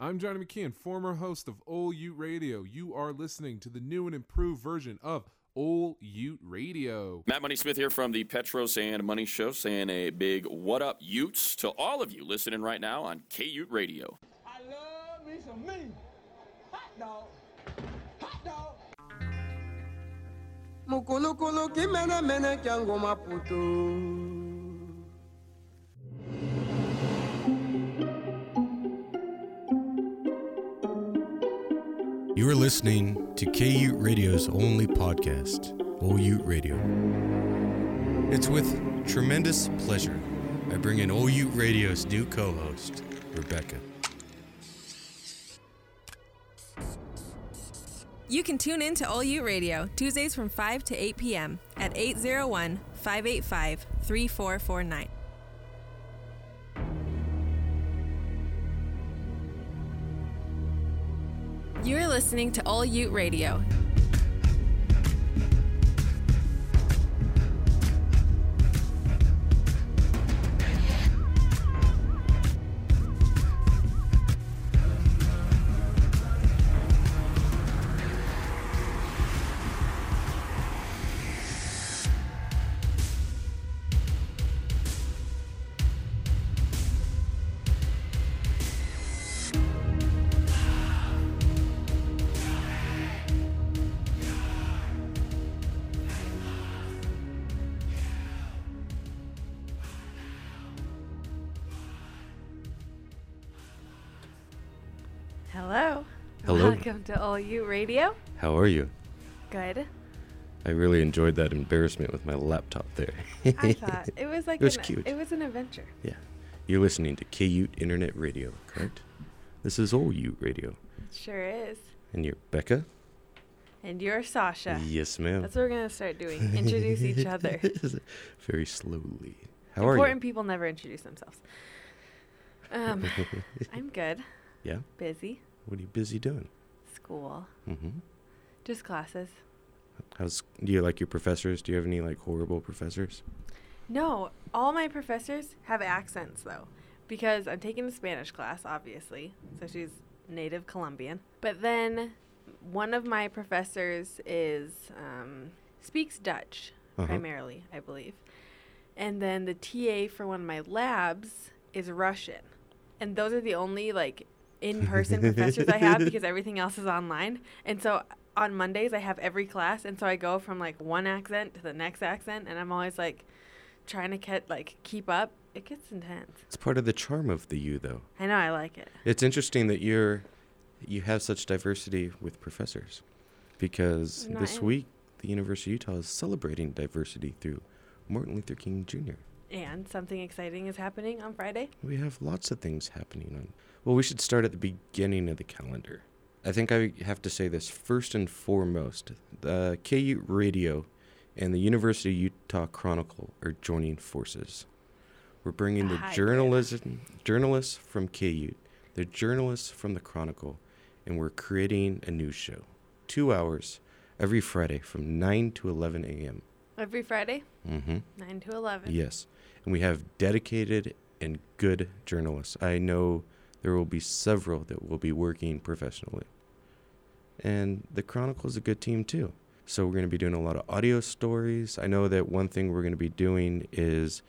I'm Johnny McKeon, former host of Ole Ute Radio. You are listening to the new and improved version of Ole Ute Radio. Matt Money Smith here from the Petros and Money Show, saying a big what up, Utes, to all of you listening right now on K Ute Radio. I love me some me. Hot dog. Hot dog. Mukulukulu kimene mene kyangu maputu. You are listening to KUte Radio's only podcast, OU Radio. It's with tremendous pleasure I bring in OU Radio's new co host, Rebecca. You can tune in to You Radio Tuesdays from 5 to 8 p.m. at 801 585 3449. You're listening to All Ute Radio. All You Radio. How are you? Good. I really enjoyed that embarrassment with my laptop there. I thought it was like It was an, cute. it was an adventure. yeah. You're listening to KUte Internet Radio, correct? This is OU Radio. It sure is. And you're Becca? And you're Sasha. Yes, ma'am. That's what we're gonna start doing. Introduce each other. Very slowly. How are you? Important people never introduce themselves. Um, I'm good. Yeah? Busy. What are you busy doing? School. Mm-hmm. Just classes. How's do you like your professors? Do you have any like horrible professors? No, all my professors have accents though, because I'm taking a Spanish class, obviously. So she's native Colombian. But then one of my professors is um, speaks Dutch Uh-huh. primarily, I believe. And then the TA for one of my labs is Russian. And those are the only like in-person professors I have because everything else is online. And so on Mondays I have every class and so I go from like one accent to the next accent and I'm always like trying to get like keep up. It gets intense. It's part of the charm of the U, though. I know I like it. It's interesting that you're you have such diversity with professors, because Not this in- week the University of Utah is celebrating diversity through Martin Luther King Jr. And something exciting is happening on Friday. We have lots of things happening on. Well, we should start at the beginning of the calendar. I think I have to say this first and foremost. The KUte Radio and the University of Utah Chronicle are joining forces. We're bringing the journalism journalists from KUte, the journalists from the Chronicle, and we're creating a new show. 2 hours every Friday from 9 to 11 a.m. Every Friday, Mhm. 9 to 11. Yes. And we have dedicated and good journalists. I know there will be several that will be working professionally. And the Chronicle is a good team too. So we're going to be doing a lot of audio stories. I know that one thing we're going to be doing is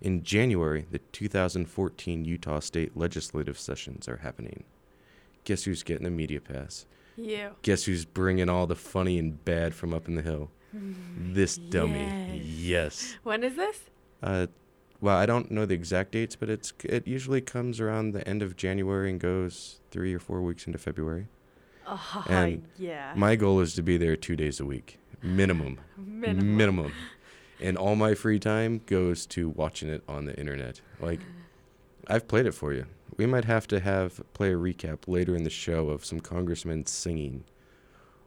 in January, the 2014 Utah State legislative sessions are happening. Guess who's getting the media pass? You. Guess who's bringing all the funny and bad from up in the hill? This dummy. Yes. yes. When is this? Uh, well, I don't know the exact dates, but it's it usually comes around the end of January and goes three or four weeks into February. Oh, And yeah. My goal is to be there two days a week, minimum, Minimum. minimum. And all my free time goes to watching it on the internet. Like, I've played it for you. We might have to have play a recap later in the show of some congressmen singing,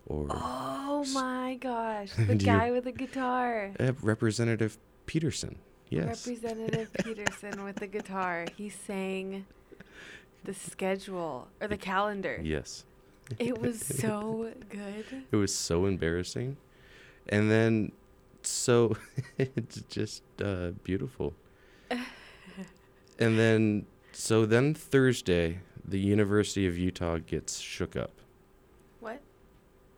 or Oh my gosh. The guy with the guitar. uh, Representative Peterson. Yes. Representative Peterson with the guitar. He sang the schedule or the calendar. yes. It was so good. It was so embarrassing. And then so it's just uh, beautiful. and then so then Thursday the University of Utah gets shook up. What?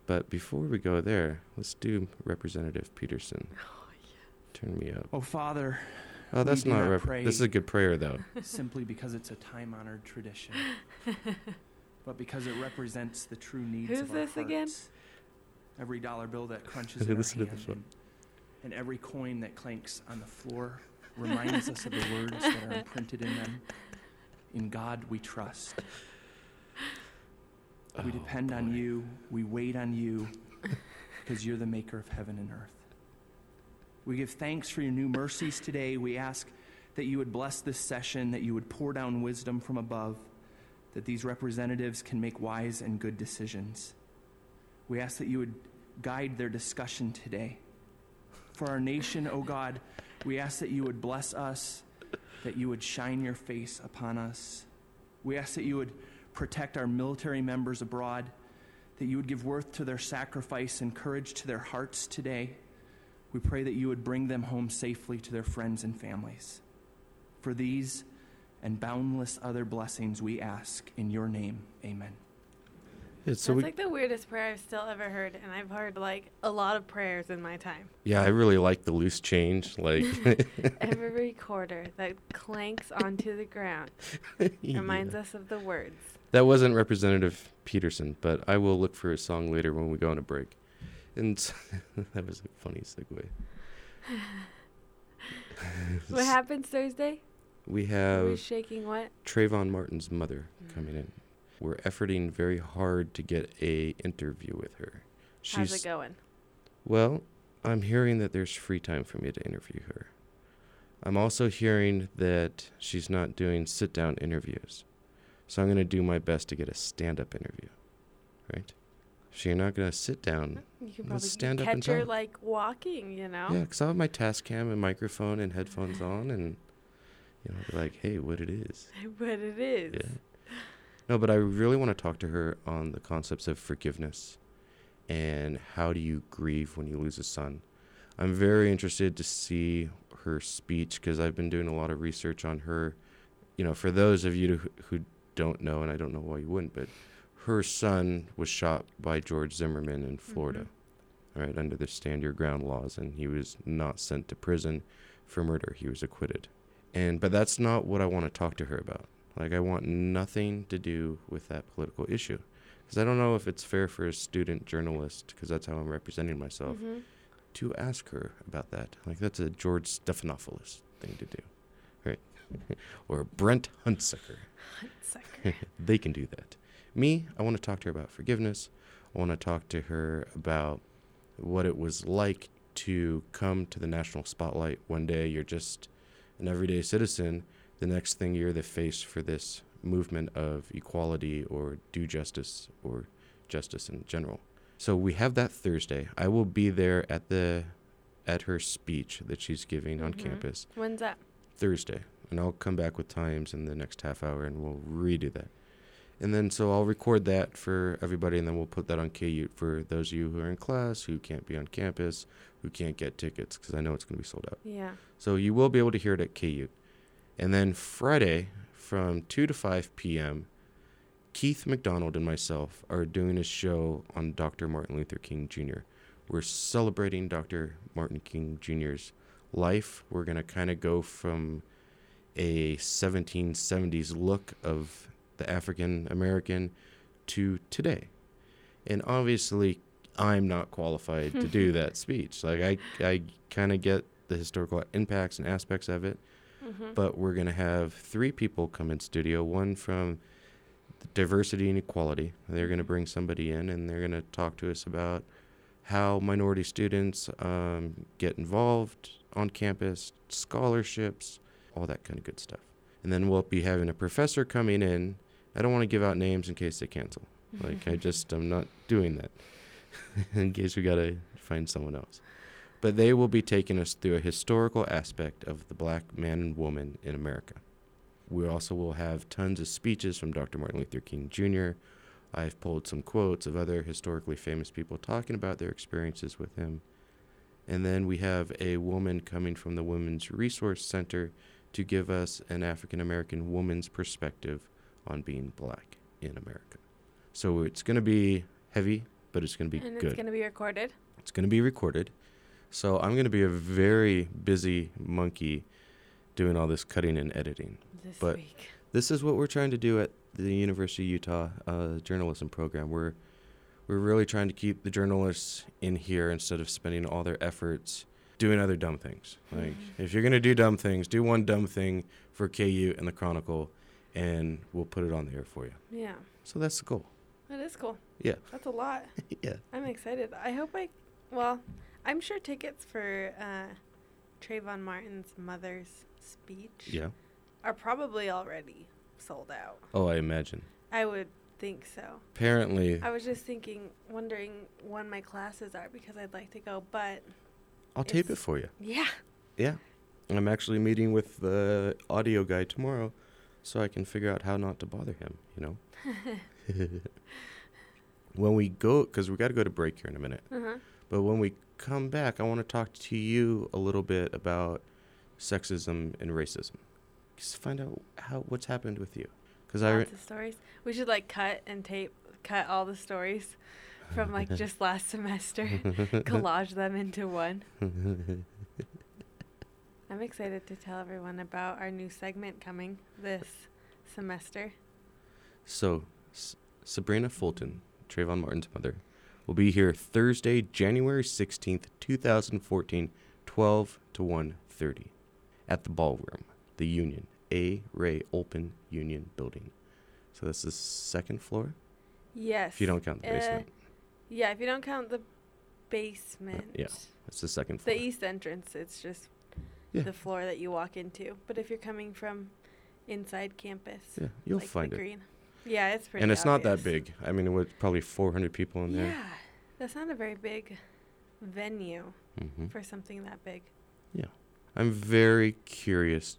But before we go there, let's do Representative Peterson. Turn me up. Oh, Father, Oh, that's not. not Rep- pray. this is a good prayer, though. simply because it's a time honored tradition, but because it represents the true needs Who's of our this again? Every dollar bill that crunches in our Listen to hand this one. and, and every coin that clanks on the floor reminds us of the words that are imprinted in them. In God we trust. We Oh, depend on you. We wait on you because you're the maker of heaven and earth. We give thanks for your new mercies today. We ask that you would bless this session, that you would pour down wisdom from above, that these representatives can make wise and good decisions. We ask that you would guide their discussion today. For our nation, O God, we ask that you would bless us, that you would shine your face upon us. We ask that you would protect our military members abroad, that you would give worth to their sacrifice and courage to their hearts today. We pray that you would bring them home safely to their friends and families. For these and boundless other blessings we ask in your name. Amen. Yeah, so That's we, like the weirdest prayer I've still ever heard, and I've heard like a lot of prayers in my time. yeah, I really like the loose change. Like, Every quarter that clanks onto the ground reminds us of the words. that wasn't Representative Peterson, but I will look for a song later when we go on a break. And that was a funny segue. What happens Thursday? We Are we have shaking what? Trayvon Martin's mother mm. coming in. We're efforting very hard to get a interview with her. How's it going? Well, I'm hearing that there's free time for me to interview her. I'm also hearing that she's not doing sit down interviews. So I'm going to do my best to get a stand up interview. Right? So you're not going to sit down. You can probably stand up and catch her talk. like walking, you know? Yeah, because I'll have my Tascam and microphone and headphones on and, you know, be like, hey, what it is. what it is. Yeah. No, but I really want to talk to her on the concepts of forgiveness and how do you grieve when you lose a son. I'm very interested to see her speech because I've been doing a lot of research on her. You know, for those of you who don't know, and I don't know why you wouldn't, but her son was shot by George Zimmerman in Florida, right under the stand your ground laws, and he was not sent to prison for murder. He was acquitted. And but that's not what I want to talk to her about. Like I want nothing to do with that political issue. Because I don't know if it's fair for a student journalist, because that's how I'm representing myself, Mhm. to ask her about that. Like that's a George Stephanopoulos thing to do, right? or Brent Hunsaker. Sucker. they can do that. Me, I want to talk to her about forgiveness. I want to talk to her about what it was like to come to the national spotlight one day. You're just an everyday citizen. The next thing you're the face for this movement of equality or due justice or justice in general. So we have that Thursday. I will be there at the at her speech that she's giving on Mhm. campus. When's that? Thursday, and I'll come back with times in the next half hour, and we'll redo that. And then, so I'll record that for everybody, and then we'll put that on KUte for those of you who are in class, who can't be on campus, who can't get tickets, because I know it's going to be sold out. Yeah. So you will be able to hear it at KUte. And then Friday, from 2 to 5 p.m., Keith McDonald and myself are doing a show on Dr. Martin Luther King Jr. We're celebrating Dr. Martin King Jr.'s life. We're going to kind of go from a 1770s look of the African American to today. And obviously, I'm not qualified to do that speech. Like, I, I kind of get the historical impacts and aspects of it Mhm. but we're going to have three people come in studio one from diversity and equality they're going to bring somebody in and they're going to talk to us about how minority students um, get involved on campus scholarships all that kind of good stuff and then we'll be having a professor coming in i don't want to give out names in case they cancel like i just i'm not doing that in case we got to find someone else but they will be taking us through a historical aspect of the black man and woman in America. We also will have tons of speeches from Dr. Martin Luther King Jr. I've pulled some quotes of other historically famous people talking about their experiences with him. And then we have a woman coming from the Women's Resource Center to give us an African American woman's perspective on being black in America. So it's going to be heavy, but it's going to be and good. it's going to be recorded. It's going to be recorded. So I'm going to be a very busy monkey doing all this cutting and editing. This But- week. This is what we're trying to do at the University of Utah uh, journalism program. We're we're really trying to keep the journalists in here instead of spending all their efforts doing other dumb things. Like if you're gonna do dumb things, do one dumb thing for KUte and the Chronicle, and we'll put it on the air for you. Yeah. So that's the goal. That is cool. Yeah. That's a lot. yeah. I'm excited. I hope I, well, I'm sure tickets for uh, Trayvon Martin's mother's speech Yeah. are probably already sold out. Oh, I imagine. I would think so. Apparently, I was just thinking, wondering when my classes are because I'd like to go, but I'll tape it for you. yeah. Yeah. I'm actually meeting with the audio guy tomorrow so I can figure out how not to bother him, you know? when we go, because we got to go to break here in a minute, Uh-huh. but when we come back, I want to talk to you a little bit about sexism and racism. Just find out how what's happened with you. Because I. Re- stories. We should like cut and tape, cut all the stories from like just last semester, collage them into one. I'm excited to tell everyone about our new segment coming this semester. So, S- Sabrina Fulton, Trayvon Martin's mother, will be here Thursday, January 16th, 2014, 12 to 1.30 at the Ballroom, the Union, A. Ray Olpin Union Building. So that's the second floor, Yes. if you don't count the uh, basement. Yeah, if you don't count the basement. yeah. That's the second floor. The east entrance, it's just Yeah. the floor that you walk into. But if you're coming from inside campus, yeah, you'll like find it. green. Yeah, it's pretty And it's not that big. I mean, it was probably 400 people in there. Yeah, that's not a very big venue hmm for something that big. Yeah, I'm very curious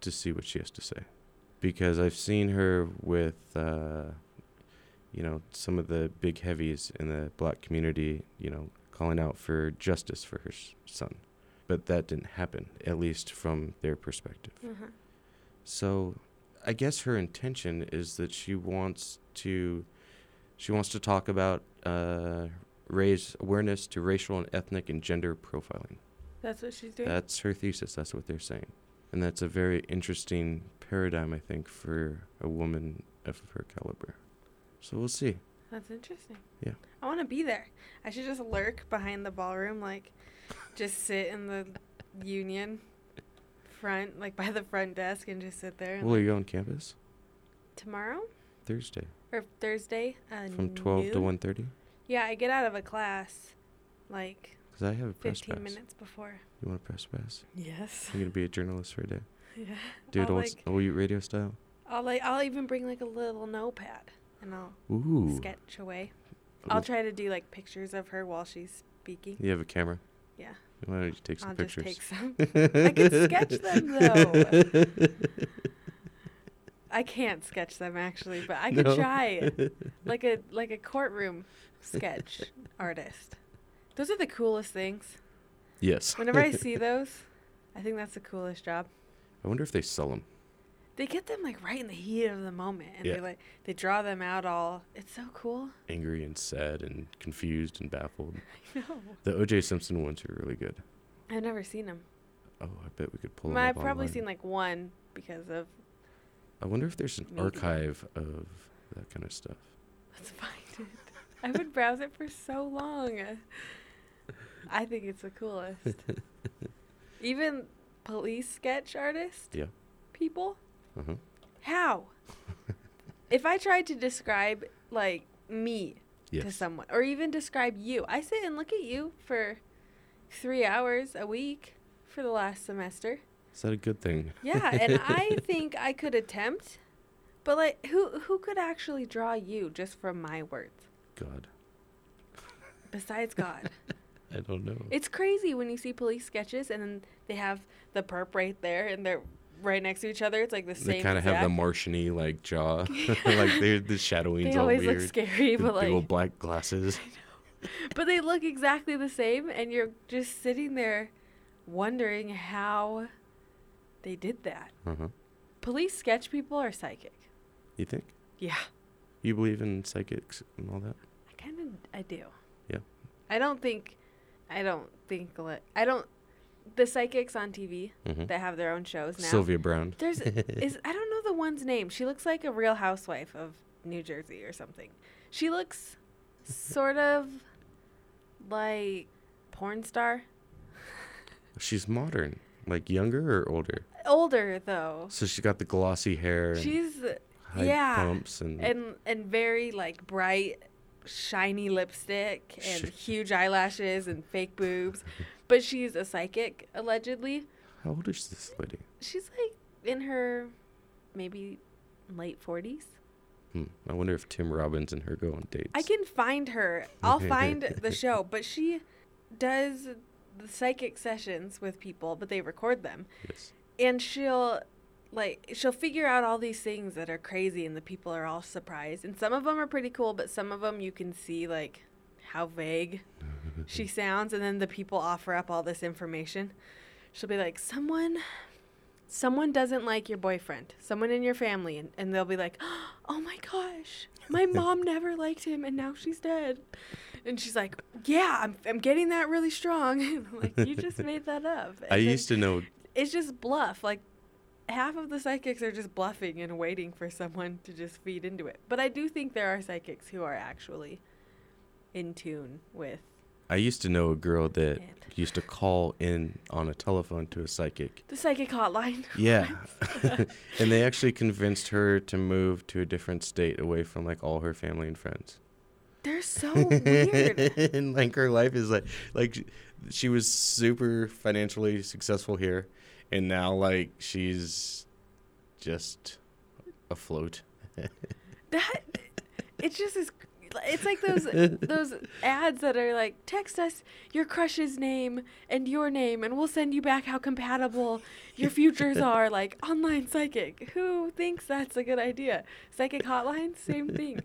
to see what she has to say because I've seen her with, uh, you know, some of the big heavies in the black community, you know, calling out for justice for her son. But that didn't happen, at least from their perspective. Uh-huh. So I guess her intention is that she wants to she wants to talk about uh, raise awareness to racial and ethnic and gender profiling. That's what she's doing. That's her thesis. That's what they're saying. And that's a very interesting paradigm, I think, for a woman of her caliber. So we'll see. That's interesting. Yeah. I want to be there. I should just lurk behind the ballroom, like, just sit in the union front, like by the front desk, and just sit there. Will like, you go on campus? tomorrow Thursday or Thursday? Uh, from 12 to noon? 1.30? Yeah, I get out of a class, like Because I have a press 15 pass. minutes before. You want a press pass? Yes. I'm going to be a journalist for a day. Yeah. Do it I'll, old, like, old radio style. I'll like I'll even bring like a little notepad and I'll Ooh. sketch away. I'll try to do like pictures of her while she's speaking. You have a camera? Yeah. Why don't you take some I'll pictures? just take some. I could sketch them though. I can't sketch them actually, but I could No. try. Like a like a courtroom sketch artist. Those are the coolest things. yes. Whenever I see those, I think that's the coolest job. I wonder if they sell them. They get them like right in the heat of the moment, and Yeah. they like they draw them out all. It's so cool. Angry and sad and confused and baffled. No, The O.J. Simpson ones are really good. I've never seen them. Oh, I bet we could pull them I've probably online. seen like one because of I wonder if there's an Maybe. archive of that kind of stuff. let's find it. I would browse it for so long. I think it's the coolest. Even police sketch artist Yeah. people. Uh-huh. How? if I tried to describe like me to someone or even describe you, I sit and look at you for three hours a week for the last semester. Is that a good thing? Yeah, and I think I could attempt, but like, who who could actually draw you just from my words God. besides God? I don't know. it's crazy when you see police sketches and then they have the perp right there and they're right next to each other. It's like the same. they kind of have the Martian-y like jaw. like they're the shadowing's They all always weird. look scary, the but big old black glasses. but they look exactly the same, and you're just sitting there wondering how they did that. Uh-huh. Police sketch people are psychic. You think? Yeah. You believe in psychics and all that? I kind of I do. Yeah. I don't think I don't think li- I don't the psychics on TV Mhm. that have their own shows now. Sylvia Browne. There's is I don't know the one's name. She looks like a real housewife of New Jersey or something. She looks sort of like porn star. She's modern. Like younger or older? Older though. So she's got the glossy hair She's high yeah. pumps and, and and very like bright shiny lipstick and huge eyelashes and fake boobs but she's a psychic allegedly how old is this lady? she's like in her maybe late 40s Hmm. I wonder if Tim Robbins and her go on dates. i can find her i'll find the show but she does the psychic sessions with people but they record them Yes. and she'll like she'll figure out all these things that are crazy and the people are all surprised and some of them are pretty cool but some of them you can see like how vague she sounds and then the people offer up all this information. She'll be like someone someone doesn't like your boyfriend. Someone in your family. And, and they'll be like oh my gosh my mom never liked him and now she's dead. And she's like yeah i'm, I'm getting that really strong. And I'm like you just made that up. I And then- used to know it's just bluff. Like half of the psychics are just bluffing and waiting for someone to just feed into it. But I do think there are psychics who are actually in tune with. I used to know a girl that And- used to call in on a telephone to a psychic. The psychic hotline. Yeah. and they actually convinced her to move to a different state away from like all her family and friends. They're so weird. and like her life is like like she was super financially successful here and now like she's just afloat. That it just is. It's like those those ads that are like text us your crush's name and your name and we'll send you back how compatible your futures are. Like online psychic. Who thinks that's a good idea? Psychic hotline same thing.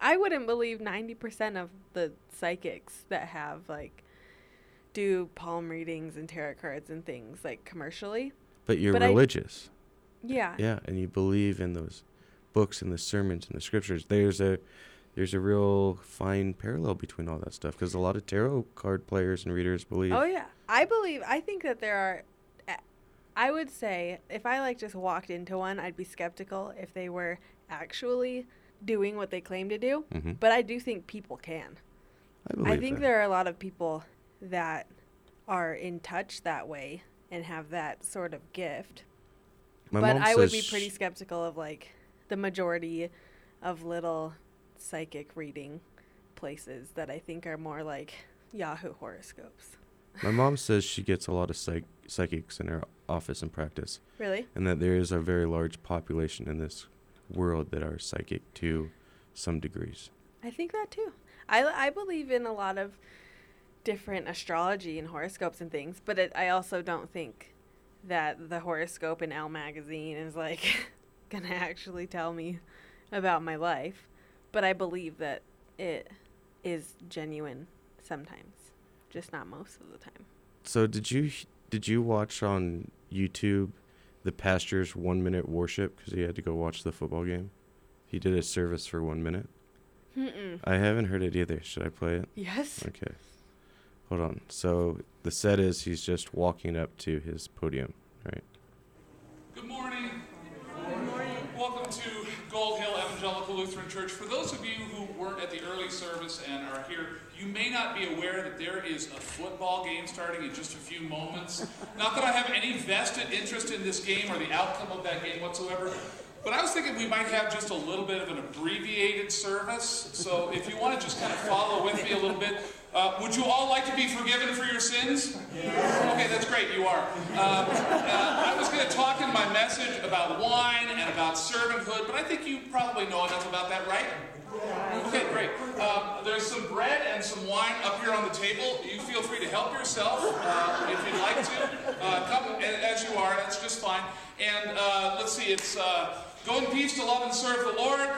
I wouldn't believe 90% of the psychics that have like do palm readings and tarot cards and things like commercially. But you're But I- religious. yeah. Yeah, and you believe in those books and the sermons and the scriptures. There's a there's a real fine parallel between all that stuff because a lot of tarot card players and readers believe. Oh yeah, I believe. I think that there are. I would say if I like just walked into one, I'd be skeptical if they were actually doing what they claim to do. Mhm. But I do think people can. I believe I think that. there are a lot of people that are in touch that way and have that sort of gift. My but I would be pretty skeptical of like the majority of little psychic reading places that I think are more like Yahoo horoscopes. My mom says she gets a lot of psych- psychics in her office and practice, Really? and that there is a very large population in this world that are psychic to some degrees. I think that too. I, I believe in a lot of different astrology and horoscopes and things, but it, I also don't think that the horoscope in Elle magazine is like gonna actually tell me about my life. But I believe that it is genuine sometimes, just not most of the time. So did you did you watch on YouTube the pastor's one minute worship because he had to go watch the football game? He did a service for one minute. Mm-mm. I haven't heard it either. Should I play it? Yes. Okay. Hold on. So the set is he's just walking up to his podium, right? Good morning. Welcome to Gold Hill Evangelical Lutheran Church. For those of you who weren't at the early service and are here, you may not be aware that there is a football game starting in just a few moments. Not that I have any vested interest in this game or the outcome of that game whatsoever, but I was thinking we might have just a little bit of an abbreviated service. So if you want to just kind of follow with me a little bit, uh, would you all like to be forgiven for your sins? Okay, that's great, you are. Uh, uh, I was going to talk in my message about wine and about servanthood, but I think you probably know enough about that, right? Okay, great. Um, there's some bread and some wine up here on the table. You feel free to help yourself uh, if you'd like to. Uh, come as you are, that's just fine. And uh, let's see, it's uh, go in peace to love and serve the Lord.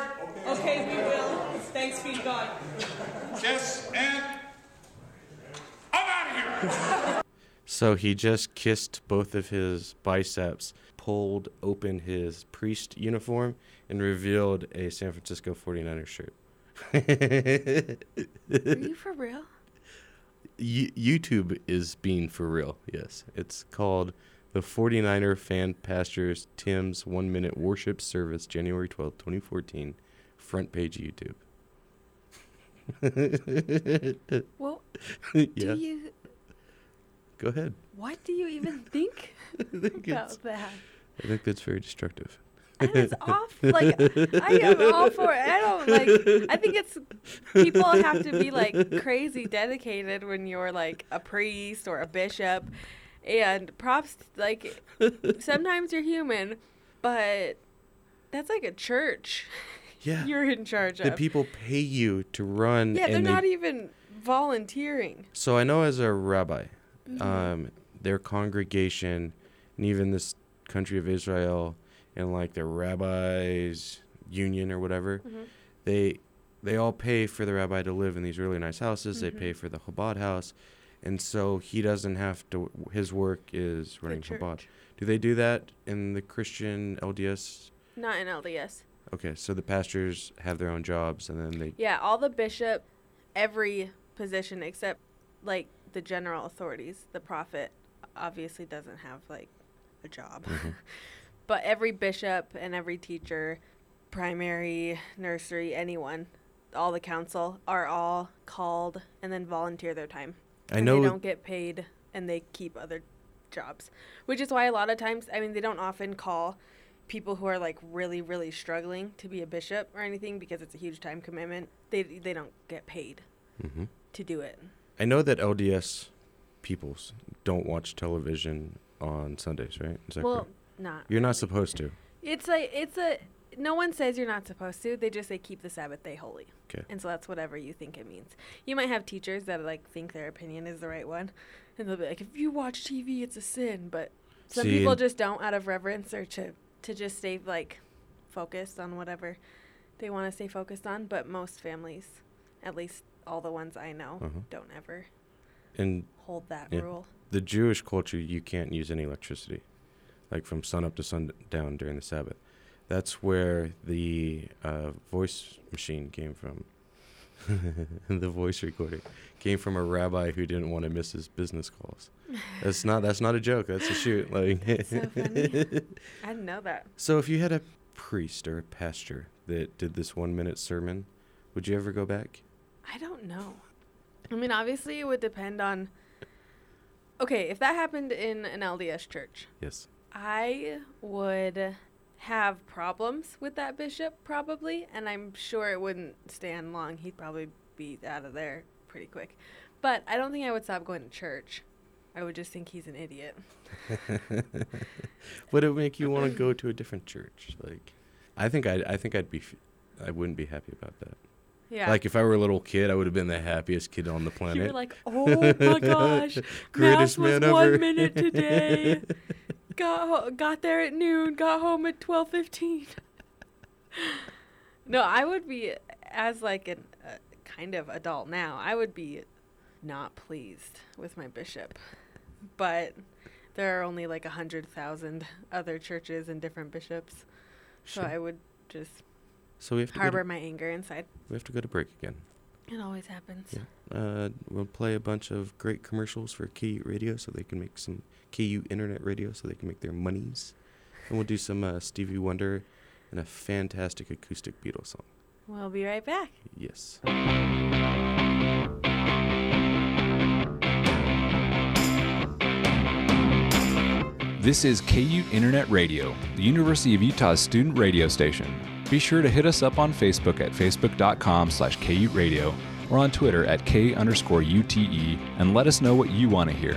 Okay, we will. Thanks be to God. Yes, and I'm out of here. So he just kissed both of his biceps, pulled open his priest uniform, and revealed a San Francisco 49ers shirt. Are you for real? Y- YouTube is being for real. Yes. It's called the 49er Fan Pastures Tim's One Minute Worship Service, January 12th, 2014. Front page YouTube. Well, yeah. do you? Go ahead. What do you even think I think, it's, about that? I think that's very destructive. And it's off. Like I am all for it. I don't like. I think it's people have to be like crazy dedicated when you're like a priest or a bishop, and props like sometimes you're human, but that's like a church. Yeah. You're in charge of. The people pay you to run. yeah, they're they not even volunteering. So I know as a rabbi, Mhm. um, their congregation, and even this country of Israel, and like their rabbis union or whatever, Mhm. they they all pay for the rabbi to live in these really nice houses. They Mhm. pay for the Chabad house, and so he doesn't have to. His work is running Chabad. Do they do that in the Christian LDS? Not in LDS. Okay, so the pastors have their own jobs, and then they. Yeah, all the bishop, every position except like the general authorities. The prophet obviously doesn't have like a job. Mhm. but every bishop and every teacher, primary, nursery, anyone, all the council are all called and then volunteer their time. I know- they don't get paid and they keep other jobs. Which is why a lot of times, I mean, they don't often call people who are like really really struggling to be a bishop or anything because it's a huge time commitment. They they don't get paid Mhm. to do it. I know that LDS peoples don't watch television on Sundays, right? Is that Well, correct? not You're not supposed to. It's like it's a no one says you're not supposed to. They just say keep the Sabbath day holy. 'Kay. And so that's whatever you think it means. You might have teachers that like think their opinion is the right one, and they'll be like, if you watch TV, it's a sin. But some See, people just don't out of reverence or to to just stay like focused on whatever they want to stay focused on. But most families, at least all the ones I know, Uh-huh. don't ever And hold that yeah, rule. The Jewish culture, you can't use any electricity, like from sun up to sundown during the Sabbath. That's where the uh, voice machine came from. the voice recording came from a rabbi who didn't want to miss his business calls. That's not that's not a joke. That's a shoot. Like so. I didn't know that. So if you had a priest or a pastor that did this one minute sermon, would you ever go back? I don't know. I mean, obviously, it would depend on. Okay, if that happened in an LDS church, Yes. I would have problems with that bishop probably, and I'm sure it wouldn't stand long. He'd probably be out of there pretty quick. But I don't think I would stop going to church. I would just think he's an idiot. Would it make you want to go to a different church? Like, I think I I think I'd be I wouldn't be happy about that. Yeah. Like if I were a little kid, I would have been the happiest kid on the planet. You were like, oh my gosh, greatest mass was man one ever. minute today. got ho- got there at noon. Got home at twelve fifteen. no, I would be as like an uh, kind of adult now. I would be not pleased with my bishop, but there are only like a hundred thousand other churches and different bishops, so I would just So we have to go to- harbor my anger inside. we have to go to break again. It always happens. Yeah. Uh, we'll play a bunch of great commercials for Key Radio so they can make some KUte Internet Radio so they can make their monies. And we'll do some uh, Stevie Wonder and a fantastic acoustic Beatles song. We'll be right back. Yes. This is KUte Internet Radio, the University of Utah's student radio station. Be sure to hit us up on Facebook at facebook.com slash KUte Radio or on Twitter at K underscore UTE and let us know what you want to hear.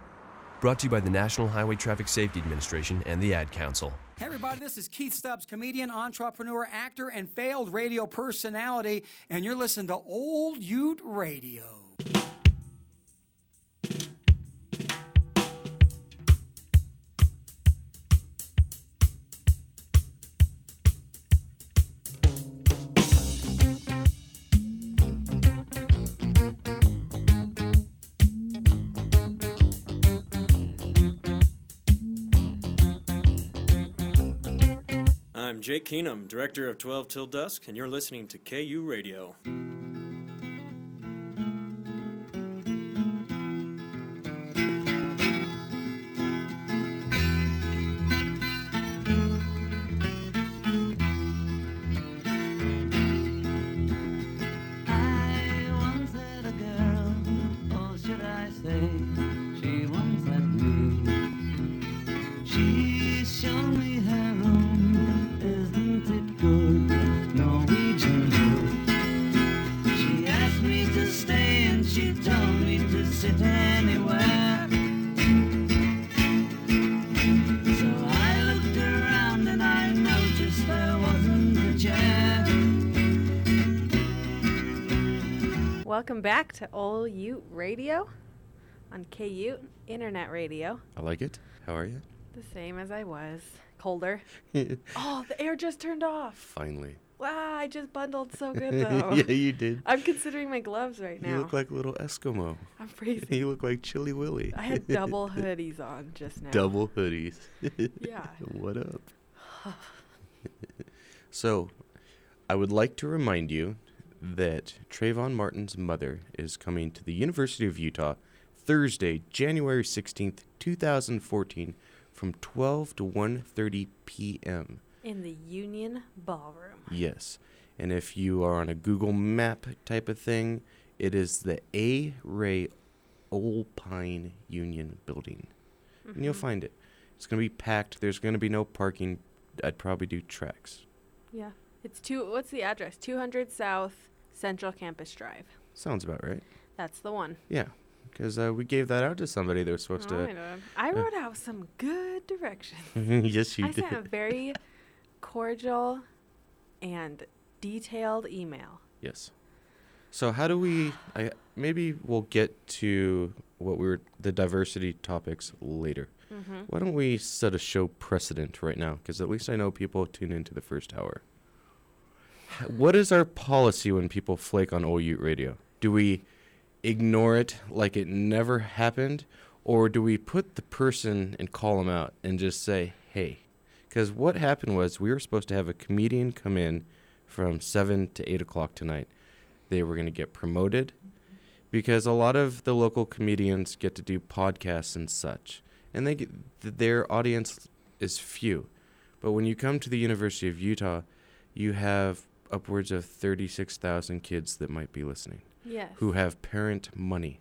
Brought to you by the National Highway Traffic Safety Administration and the Ad Council. Hey everybody, this is Keith Stubbs, comedian, entrepreneur, actor, and failed radio personality, and you're listening to Old Ute Radio. I'm Jake Keenum, director of 12 Till Dusk, and you're listening to KUte Radio. Welcome back to Ol Ute Radio on KUte Internet Radio. I like it. How are you? The same as I was. Colder. oh, the air just turned off. Finally. Wow, I just bundled so good though. yeah, you did. I'm considering my gloves right now. You look like a little Eskimo. I'm freezing. you look like Chilly Willy. I had double hoodies on just now. Double hoodies. Yeah. what up? so, I would like to remind you that Trayvon Martin's mother is coming to the University of Utah Thursday, January 16th, 2014 from 12 to 1:30 p.m. In the Union Ballroom. Yes. And if you are on a Google map type of thing, it is the A. Ray Olpin Union Building. And you'll Mhm. find it. It's going to be packed. There's going to be no parking. I'd probably do tracks. Yeah. It's two what's the address? 200 South Central Campus Drive. Sounds about right. That's the one. Yeah. Because uh, we gave that out to somebody that was supposed Oh, to. I, know. I uh, wrote out some good directions. yes, you I did. sent a very cordial and detailed email. Yes. So how do we? I maybe we'll get to what we were the diversity topics later. Mhm. Why don't we set a show precedent right now? Because at least I know people tune into the first hour. What is our policy when people flake on OU radio? Do we ignore it like it never happened, or do we put the person and call them out and just say, "Hey"? Because what happened was we were supposed to have a comedian come in from seven to eight o'clock tonight. They were going to get promoted because a lot of the local comedians get to do podcasts and such, and they get, their audience is few. But when you come to the University of Utah, you have upwards of 36,000 kids that might be listening. Yes. Who have parent money,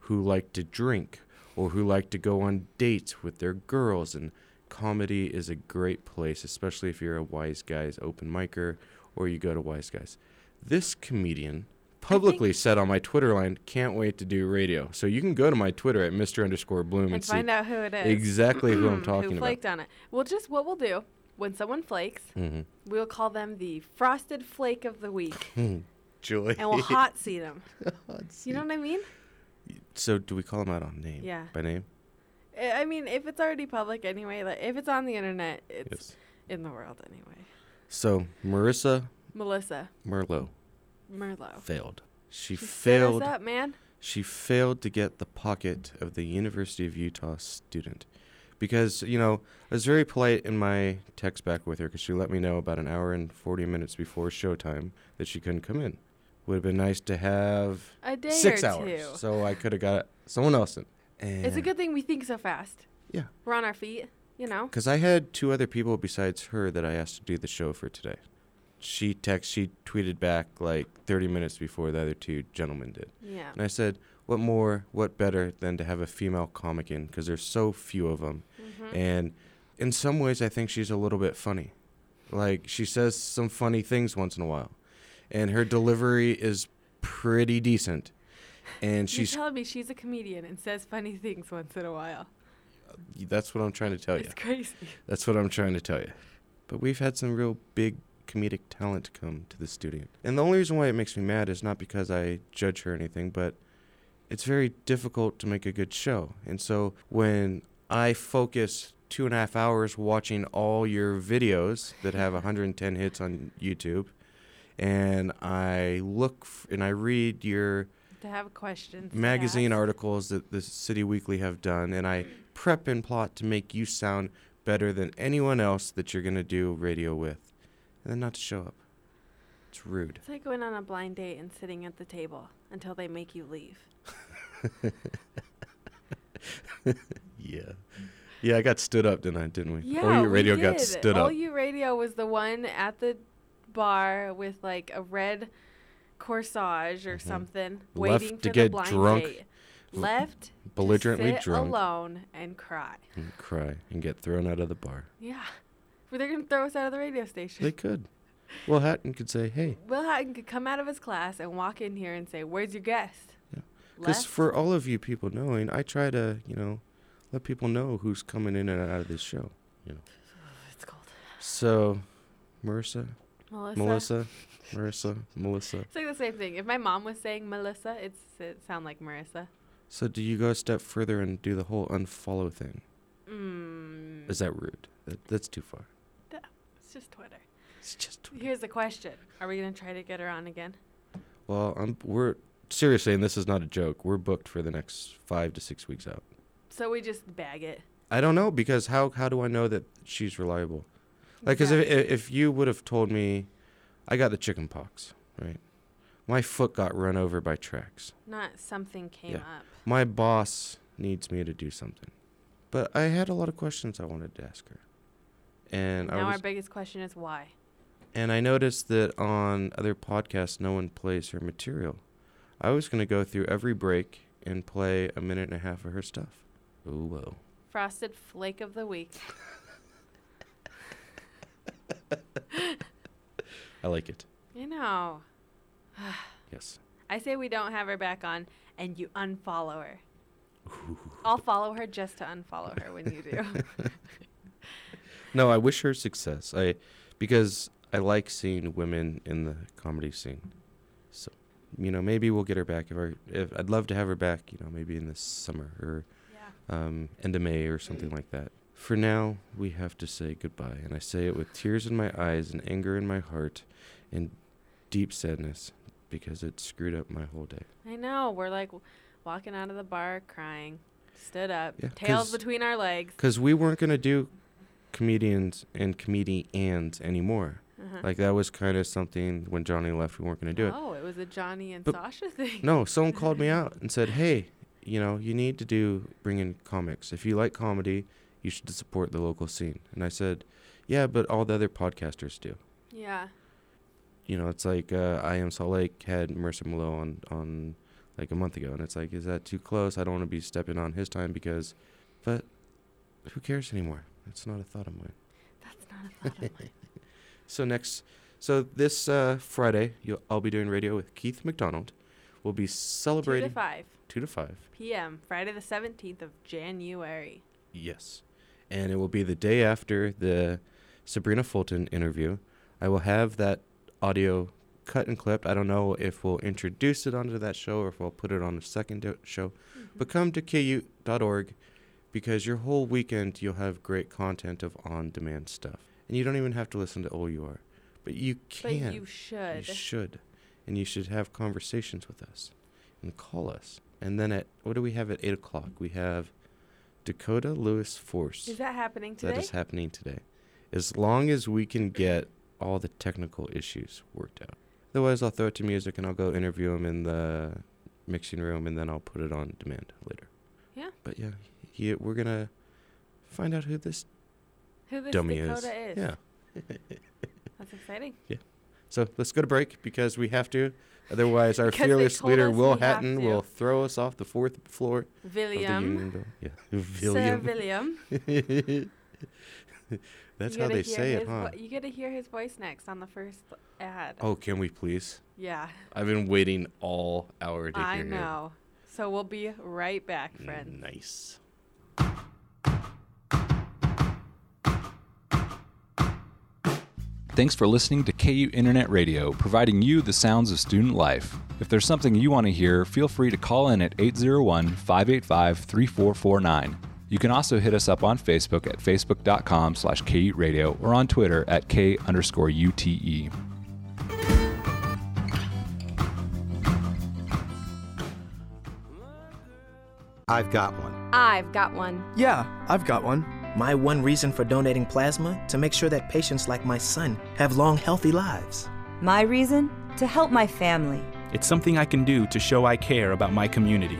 who like to drink, or who like to go on dates with their girls. And comedy is a great place, especially if you're a Wise Guys open micer or you go to Wise Guys. This comedian publicly said on my Twitter line, can't wait to do radio. So you can go to my Twitter at Mr. underscore Bloom and, and see find out who it is. exactly who I'm talking about. who about. flaked on it. Well, just what we'll do when someone flakes, Mhm. we'll call them the frosted flake of the week, Joy. and we'll hot seat them. You know what I mean? So do we call them out on name? Yeah. By name? I mean, if it's already public anyway, like if it's on the internet, it's Yes. in the world anyway. So Marissa Melissa Merlot Merlot. failed. She, She failed. up, man. She failed to get the pocket of the University of Utah student. Because, you know, I was very polite in my text back with her because she let me know about an hour and 40 minutes before showtime that she couldn't come in, Would have been nice to have A day six or hours, two. so I could have got someone else in. And It's a good thing we think so fast. Yeah. We're on our feet, you know? Because I had two other people besides her that I asked to do the show for today. She text, she tweeted back like 30 minutes before the other two gentlemen did. Yeah. And I said, what more, what better than to have a female comic in? Because there's so few of them. Mhm. And in some ways, I think she's a little bit funny. Like, she says some funny things once in a while. And her delivery is pretty decent. And You're she's telling me she's a comedian and says funny things once in a while. That's what I'm trying to tell you. It's crazy. That's what I'm trying to tell you. But we've had some real big comedic talent come to the studio. And the only reason why it makes me mad is not because I judge her or anything, but it's very difficult to make a good show. And so when I focus two and a half hours watching all your videos that have 110 hits on YouTube, and I look f- and I read your To have questions. magazine articles that the City Weekly have done, and I prep and plot to make you sound better than anyone else that you're gonna do radio with, and then not to show up. It's rude. It's like going on a blind date and sitting at the table until they make you leave. yeah, yeah. I got stood up, didn't I? Didn't we? Yeah, your we radio got did. stood up. All you Radio was the one at the bar with like a red corsage or something, Mm-hmm. Left waiting to for get the blind drunk, date. Left belligerently to sit drunk. alone and cry. and cry and get thrown out of the bar. Yeah, but they're gonna throw us out of the radio station. They could. Will Hatton could say, "Hey," Will Hatton could come out of his class and walk in here and say, "Where's your guest?" Yeah, because for all of you people knowing, I try to, you know, let people know who's coming in and out of this show. You know. It's cold. So, Marissa, Melissa. Melissa, Marissa, Melissa. It's like the same thing. If my mom was saying Melissa, it's it sound like Marissa. So, do you go a step further and do the whole unfollow thing? Mm. Is that rude? That, that's too far. It's just Twitter. It's just Here's the question: Are we gonna try to get her on again? Well, I'm, we're seriously, and this is not a joke. We're booked for the next five to six weeks out. So we just bag it. I don't know because how how do I know that she's reliable? Like, because if if if you would have told me, I got the chicken pox, right? My foot got run over by tracks. Not something came up. My boss needs me to do something, but I had a lot of questions I wanted to ask her, and now I our biggest question is why. And I noticed that on other podcasts, no one plays her material. I was gonna go through every break and play a minute and a half of her stuff. Ooh, whoa. Frosted flake of the week. I like it. You know. Yes. I say we don't have her back on, and you unfollow her. I'll follow her just to unfollow her when you do. No, I wish her success. I because I like seeing women in the comedy scene. So, you know, maybe we'll get her back if I if I'd love to have her back, you know, maybe in the summer or um end of May or something like that. For now, we have to say goodbye, and I say it with tears in my eyes and anger in my heart and deep sadness because it screwed up my whole day. I know. We're like w- walking out of the bar crying, stood up, Yeah, tails between our legs. Because we weren't going to do comedians and comedians anymore. Uh-huh. Like, that was kind of something when Johnny left, we weren't going to do it. Oh, it was a Johnny and But- Sasha thing. No, someone called me out and said, "Hey, you know, you need to do bring in comics. If you like comedy, you should support the local scene." And I said, "Yeah, but all the other podcasters do." Yeah. You know, it's like uh, I am Salt Lake had Mercer Malone on on like a month ago, and it's like, is that too close? I don't want to be stepping on his time because, but who cares anymore? It's not a thought of mine. That's not a thought of mine. So next, so this uh, Friday, you'll, I'll be doing radio with Keith McDonald. We'll be celebrating Two to five Two to five. p.m. Friday the seventeenth of January. Yes. And it will be the day after the Sabrina Fulton interview. I will have that audio cut and clipped. I don't know if we'll introduce it onto that show or if we'll put it on a second do- show. But come to ku.org because your whole weekend you'll have great content of on demand stuff. And you don't even have to listen to OUR. But you can. But you should. You should. And you should have conversations with us and call us. And then at, what do we have at 8 o'clock? We have Dakota Lewis Force. Is that happening today? That is happening today. As long as we can get all the technical issues worked out. Otherwise, I'll throw it to music and I'll go interview him in the mixing room, and then I'll put it on demand later. Yeah. But yeah, he, we're gonna find out who this Who this dummy Dakota is. Yeah. That's exciting. Yeah. So let's go to break because we have to. Otherwise, our fearless leader Will Hatton will throw us off the fourth floor William. of the Union. Yeah, Sir William. That's how they say it, huh? vo- you get to hear his voice next on the first ad. Oh, can we please? Yeah. I've been waiting all hour to I hear him. know. So we'll be right back, friends. Nice. Thanks for listening to KUte Internet Radio, providing you the sounds of student life. If there's something you want to hear, feel free to call in at 801 585 3449. You can also hit us up on Facebook at facebook.com slash Radio or on Twitter at K underscore E. UTE. I've got one. I've got one. Yeah, I've got one. My one reason for donating plasma? To make sure that patients like my son have long, healthy lives. My reason? To help my family. It's something I can do to show I care about my community.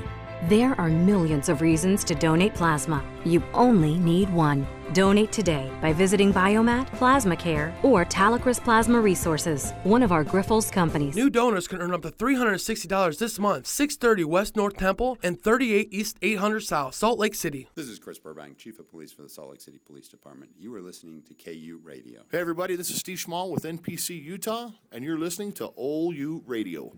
There are millions of reasons to donate plasma. You only need one. Donate today by visiting Biomat, Plasma Care, or Talecris Plasma Resources, one of our Grifols companies. New donors can earn up to $360 this month, 630 West North Temple and 38 East 800 South, Salt Lake City. This is Chris Burbank, Chief of Police for the Salt Lake City Police Department. You are listening to KUte Radio. Hey, everybody, this is Steve Schmall with NPC Utah, and you're listening to Ol U Radio.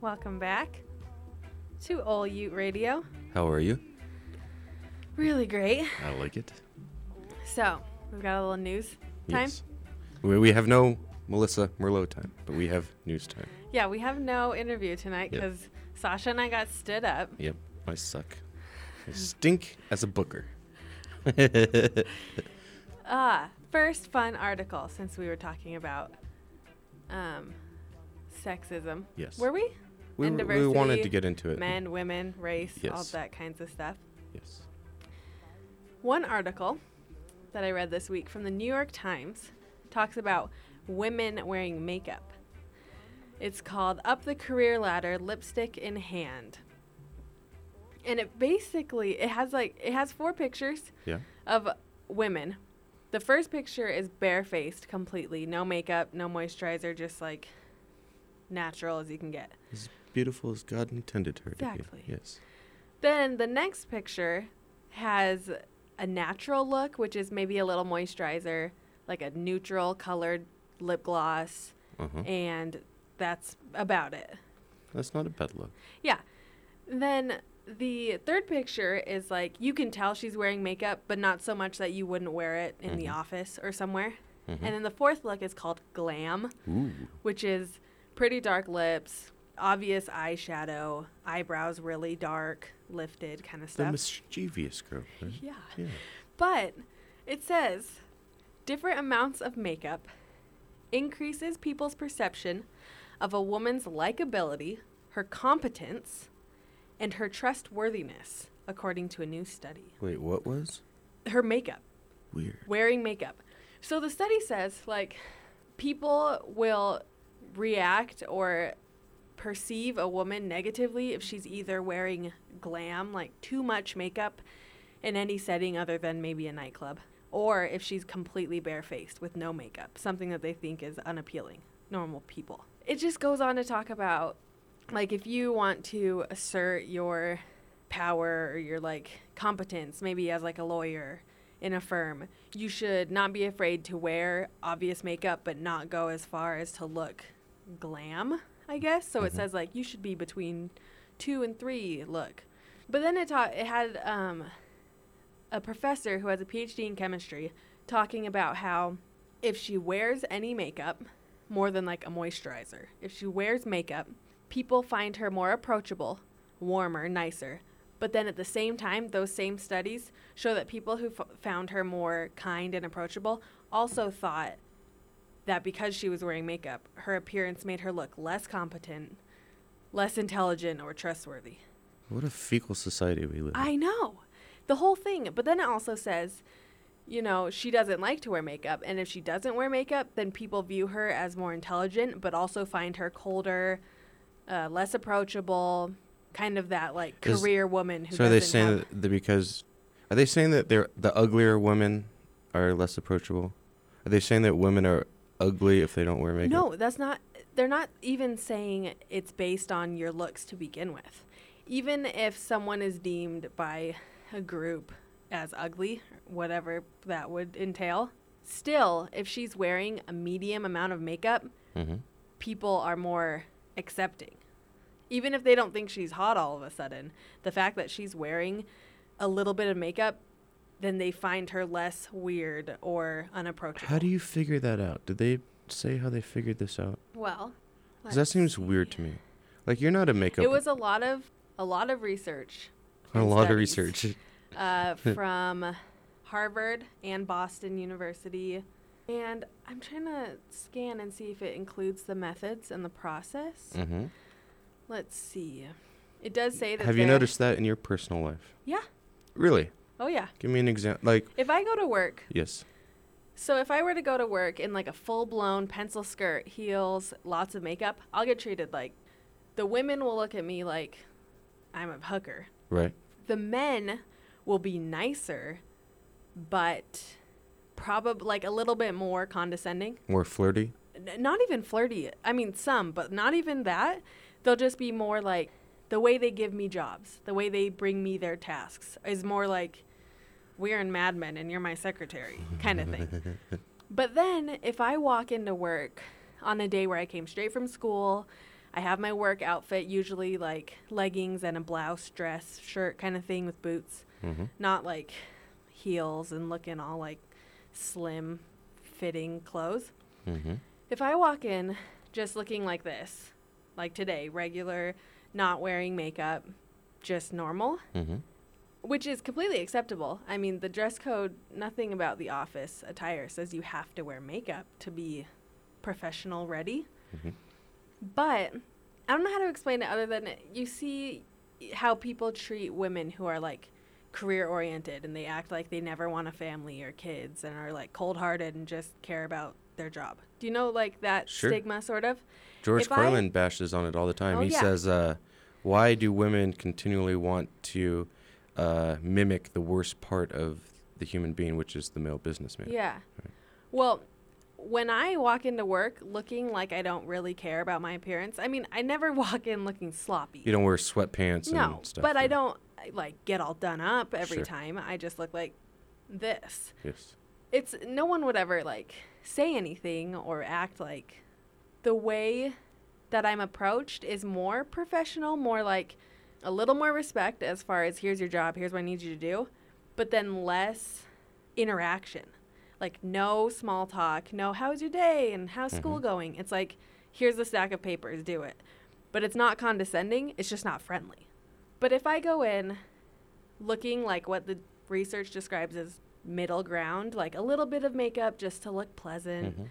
Welcome back to Ol Ute Radio. How are you? Really great. I like it. So, we've got a little news time. Yes. We, we have no Melissa Merlot time, but we have news time. Yeah, we have no interview tonight Yep. because Sasha and I got stood up. Yep, I suck. I stink as a booker. Ah, first fun article since we were talking about um, sexism. Yes. Were we? We And we wanted to get into it. Men, women, race, all that kinds of stuff. Yes. One article that I read this week from the New York Times talks about women wearing makeup. It's called Up the Career Ladder Lipstick in Hand. And it basically it has like it has four pictures Yeah. of women. The first picture is barefaced completely, no makeup, no moisturizer, just like natural as you can get. As beautiful as God intended her Exactly. to be. Yes. Then the next picture has a natural look, which is maybe a little moisturizer, like a neutral colored lip gloss, Uh-huh. and that's about it. That's not a bad look. Yeah. Then the third picture is like you can tell she's wearing makeup, but not so much that you wouldn't wear it in the Mhm. office or somewhere. Mhm. And then the fourth look is called glam, Ooh. which is pretty dark lips, obvious eyeshadow, eyebrows really dark, lifted kind of stuff. The mischievous girl. right? Yeah. Yeah. But it says different amounts of makeup increases people's perception of a woman's likability, her competence, and her trustworthiness, according to a new study. Wait, what was? Her makeup, Weird. wearing makeup. So the study says like people will react or perceive a woman negatively if she's either wearing glam, like too much makeup in any setting other than maybe a nightclub, or if she's completely barefaced with no makeup, something that they think is unappealing, normal people. It just goes on to talk about like if you want to assert your power or your like competence, maybe as like a lawyer, in a firm, you should not be afraid to wear obvious makeup, but not go as far as to look glam, I guess. So it Mhm. says like you should be between two and three look. But then it taught it had um, a professor who has a PhD in chemistry talking about how if she wears any makeup more than like a moisturizer, if she wears makeup, people find her more approachable, warmer, nicer. But then at the same time, those same studies show that people who f- found her more kind and approachable also thought that because she was wearing makeup, her appearance made her look less competent, less intelligent, or trustworthy. What a fecal society we live in. I know. The whole thing. But then it also says, you know, she doesn't like to wear makeup. And if she doesn't wear makeup, then people view her as more intelligent, but also find her colder, uh, less approachable, kind of that like Is- career woman who So are they saying that the, because are they saying that they're the uglier women are less approachable? Are they saying that women are ugly if they don't wear makeup? No, that's not. They're not even saying it's based on your looks to begin with. Even if someone is deemed by a group as ugly, whatever that would entail, still, if she's wearing a medium amount of makeup, Mm-hmm. people are more accepting. Even if they don't think she's hot all of a sudden, the fact that she's wearing a little bit of makeup, then they find her less weird or unapproachable. How do you figure that out? Did they say how they figured this out? Well, that seems weird to me. Like you're not a makeup. It was a lot of a lot of research. A lot of research. uh, from Harvard and Boston University, and I'm trying to scan and see if it includes the methods and the process. Mm-hmm. Let's see. It does say that. Have you noticed that in your personal life? Yeah. Really? Oh yeah. Give me an example. Like If I go to work, yes. so if I were to go to work in like a full blown pencil skirt, heels, lots of makeup, I'll get treated like the women will look at me like I'm a hooker. Right. The men will be nicer, but probably like a little bit more condescending. More flirty. N- not even flirty. I mean, some, but not even that. They'll just be more like the way they give me jobs, the way they bring me their tasks is more like we're in Mad Men and you're my secretary kind of thing. But then if I walk into work on a day where I came straight from school, I have my work outfit, usually like leggings and a blouse, dress, shirt kind of thing with boots, Mhm. not like heels and looking all like slim fitting clothes. Mm-hmm. If I walk in just looking like this, like today, regular, not wearing makeup, just normal, Mm-hmm. which is completely acceptable. I mean, the dress code, nothing about the office attire says you have to wear makeup to be professional ready. Mm-hmm. But I don't know how to explain it other than you see how people treat women who are like career oriented and they act like they never want a family or kids and are like cold hearted and just care about their job. Do you know like that Sure. stigma sort of? George If I- Carlin bashes on it all the time. Oh, he yeah. says, uh, "Why do women continually want to uh, mimic the worst part of the human being, which is the male businessman?" Yeah. Well, when I walk into work looking like I don't really care about my appearance, I mean, I never walk in looking sloppy. You don't wear sweatpants no, and stuff. but I don't like get all done up every Sure. time. I just look like this. Yes. It's no one would ever like say anything or act like the way that I'm approached is more professional, more like a little more respect as far as here's your job, here's what I need you to do, but then less interaction. Like no small talk, no how's your day and how's school Mhm. going? It's like here's a stack of papers, do it. But it's not condescending, it's just not friendly. But if I go in looking like what the research describes as middle ground, like a little bit of makeup just to look pleasant, Mhm.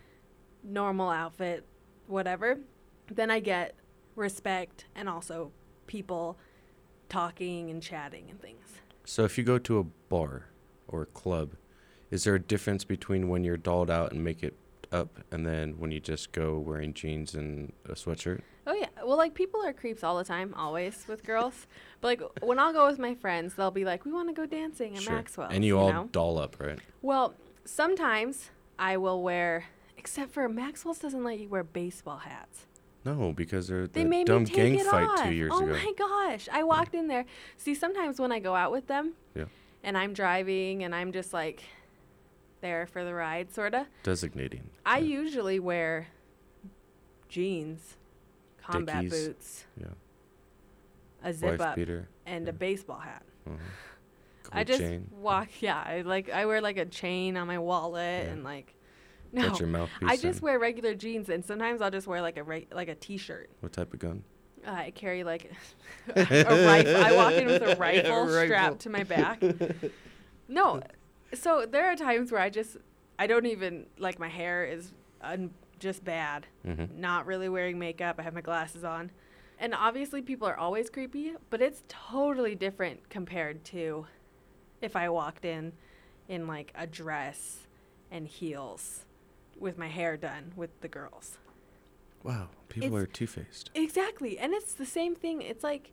normal outfit, whatever, then I get respect and also people talking and chatting and things. So if you go to a bar or a club, is there a difference between when you're dolled out and make it up and then when you just go wearing jeans and a sweatshirt? Oh yeah. Well, like people are creeps all the time, always with girls. But like when I'll go with my friends, they'll be like, "We want to go dancing at Maxwell's." And you, all know? doll up, right? Well, sometimes I will wear, except for Maxwell's doesn't let you wear baseball hats. No, because they're They the made dumb me take gang it fight off. two years oh ago. my gosh! I walked in there. See, sometimes when I go out with them, Yeah. and I'm driving, and I'm just like there for the ride, sorta. Designating. I usually wear jeans, combat Dickies. boots, Yeah. a zip Wife up, beater. and a baseball hat. Mhm. I just chain. walk. Yeah, I like I wear like a chain on my wallet Yeah. and like. No, Got your mouthpiece I just in. wear regular jeans, and sometimes I'll just wear like a re- like a t-shirt. What type of gun? I carry like a rifle. I walk in with a Yeah, rifle rifle. strapped to my back. No, so there are times where I just I don't even like my hair is un- just bad. Mhm. Not really wearing makeup. I have my glasses on, and obviously people are always creepy, but it's totally different compared to if I walked in in like a dress and heels with my hair done with the girls. Wow, people It's- are two faced. Exactly. And it's the same thing. It's like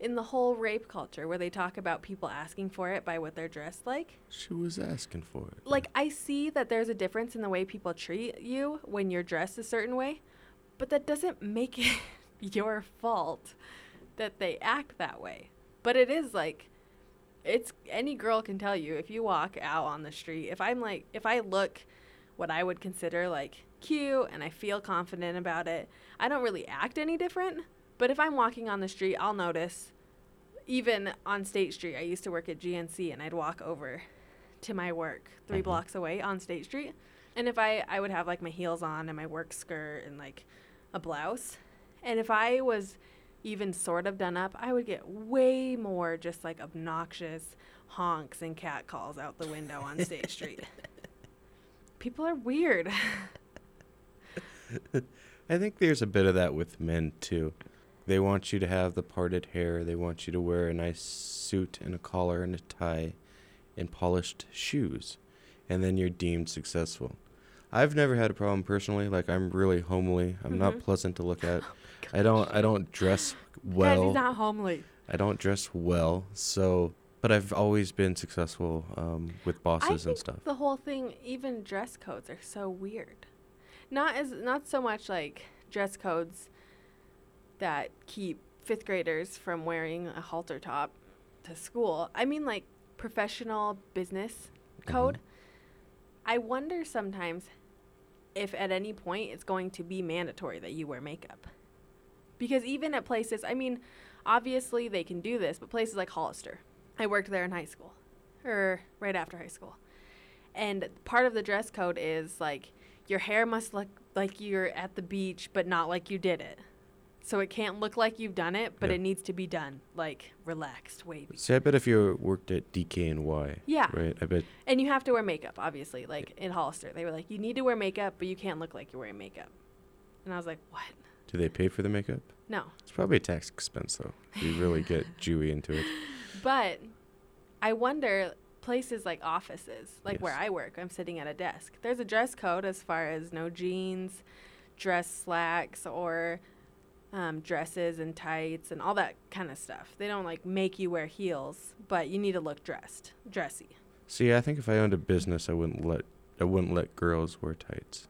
in the whole rape culture where they talk about people asking for it by what they're dressed like. She was asking for it. Like, I see that there's a difference in the way people treat you when you're dressed a certain way, but that doesn't make it your fault that they act that way. But it is like, it's any girl can tell you if you walk out on the street, if I'm like, if I look what I would consider like cute and I feel confident about it, I don't really act any different. But if I'm walking on the street, I'll notice. Even on State Street, I used to work at GNC and I'd walk over to my work 3 Mhm. blocks away on State Street. And if I, I would have like my heels on and my work skirt and like a blouse. And if I was even sort of done up, I would get way more just like obnoxious honks and cat calls out the window on State Street. People are weird. I think there's a bit of that with men too. They want you to have the parted hair. They want you to wear a nice suit and a collar and a tie and polished shoes. And then you're deemed successful. I've never had a problem personally. Like I'm really homely. I'm not Mhm. pleasant to look at. I don't I don't dress Guys, well. he's not homely. I don't dress well. So but I've always been successful um, with bosses and stuff. the whole thing, even dress codes, are so weird. Not as not so much like dress codes that keep fifth graders from wearing a halter top to school. I mean, like professional business mm-hmm. code. I wonder sometimes if at any point it's going to be mandatory that you wear makeup. Because even at places, I mean, obviously they can do this, but places like Hollister, I worked there in high school, or right after high school. And part of the dress code is like your hair must look like you're at the beach, but not like you did it. So it can't look like you've done it, but Yeah. it needs to be done like relaxed, wavy. See, I bet if you worked at DKNY, Yeah. right? I bet And you have to wear makeup, obviously. Like in Hollister, they were like, you need to wear makeup, but you can't look like you're wearing makeup. And I was like, what? Do they pay for the makeup? No. It's probably a tax expense though. You really get Jewy into it. But I wonder places like offices, like where I work, I'm sitting at a desk. There's a dress code as far as no jeans, dress slacks, or um, dresses and tights and all that kind of stuff. They don't like make you wear heels, but you need to look dressed, dressy. See, I think if I owned a business, I wouldn't let I wouldn't let girls wear tights.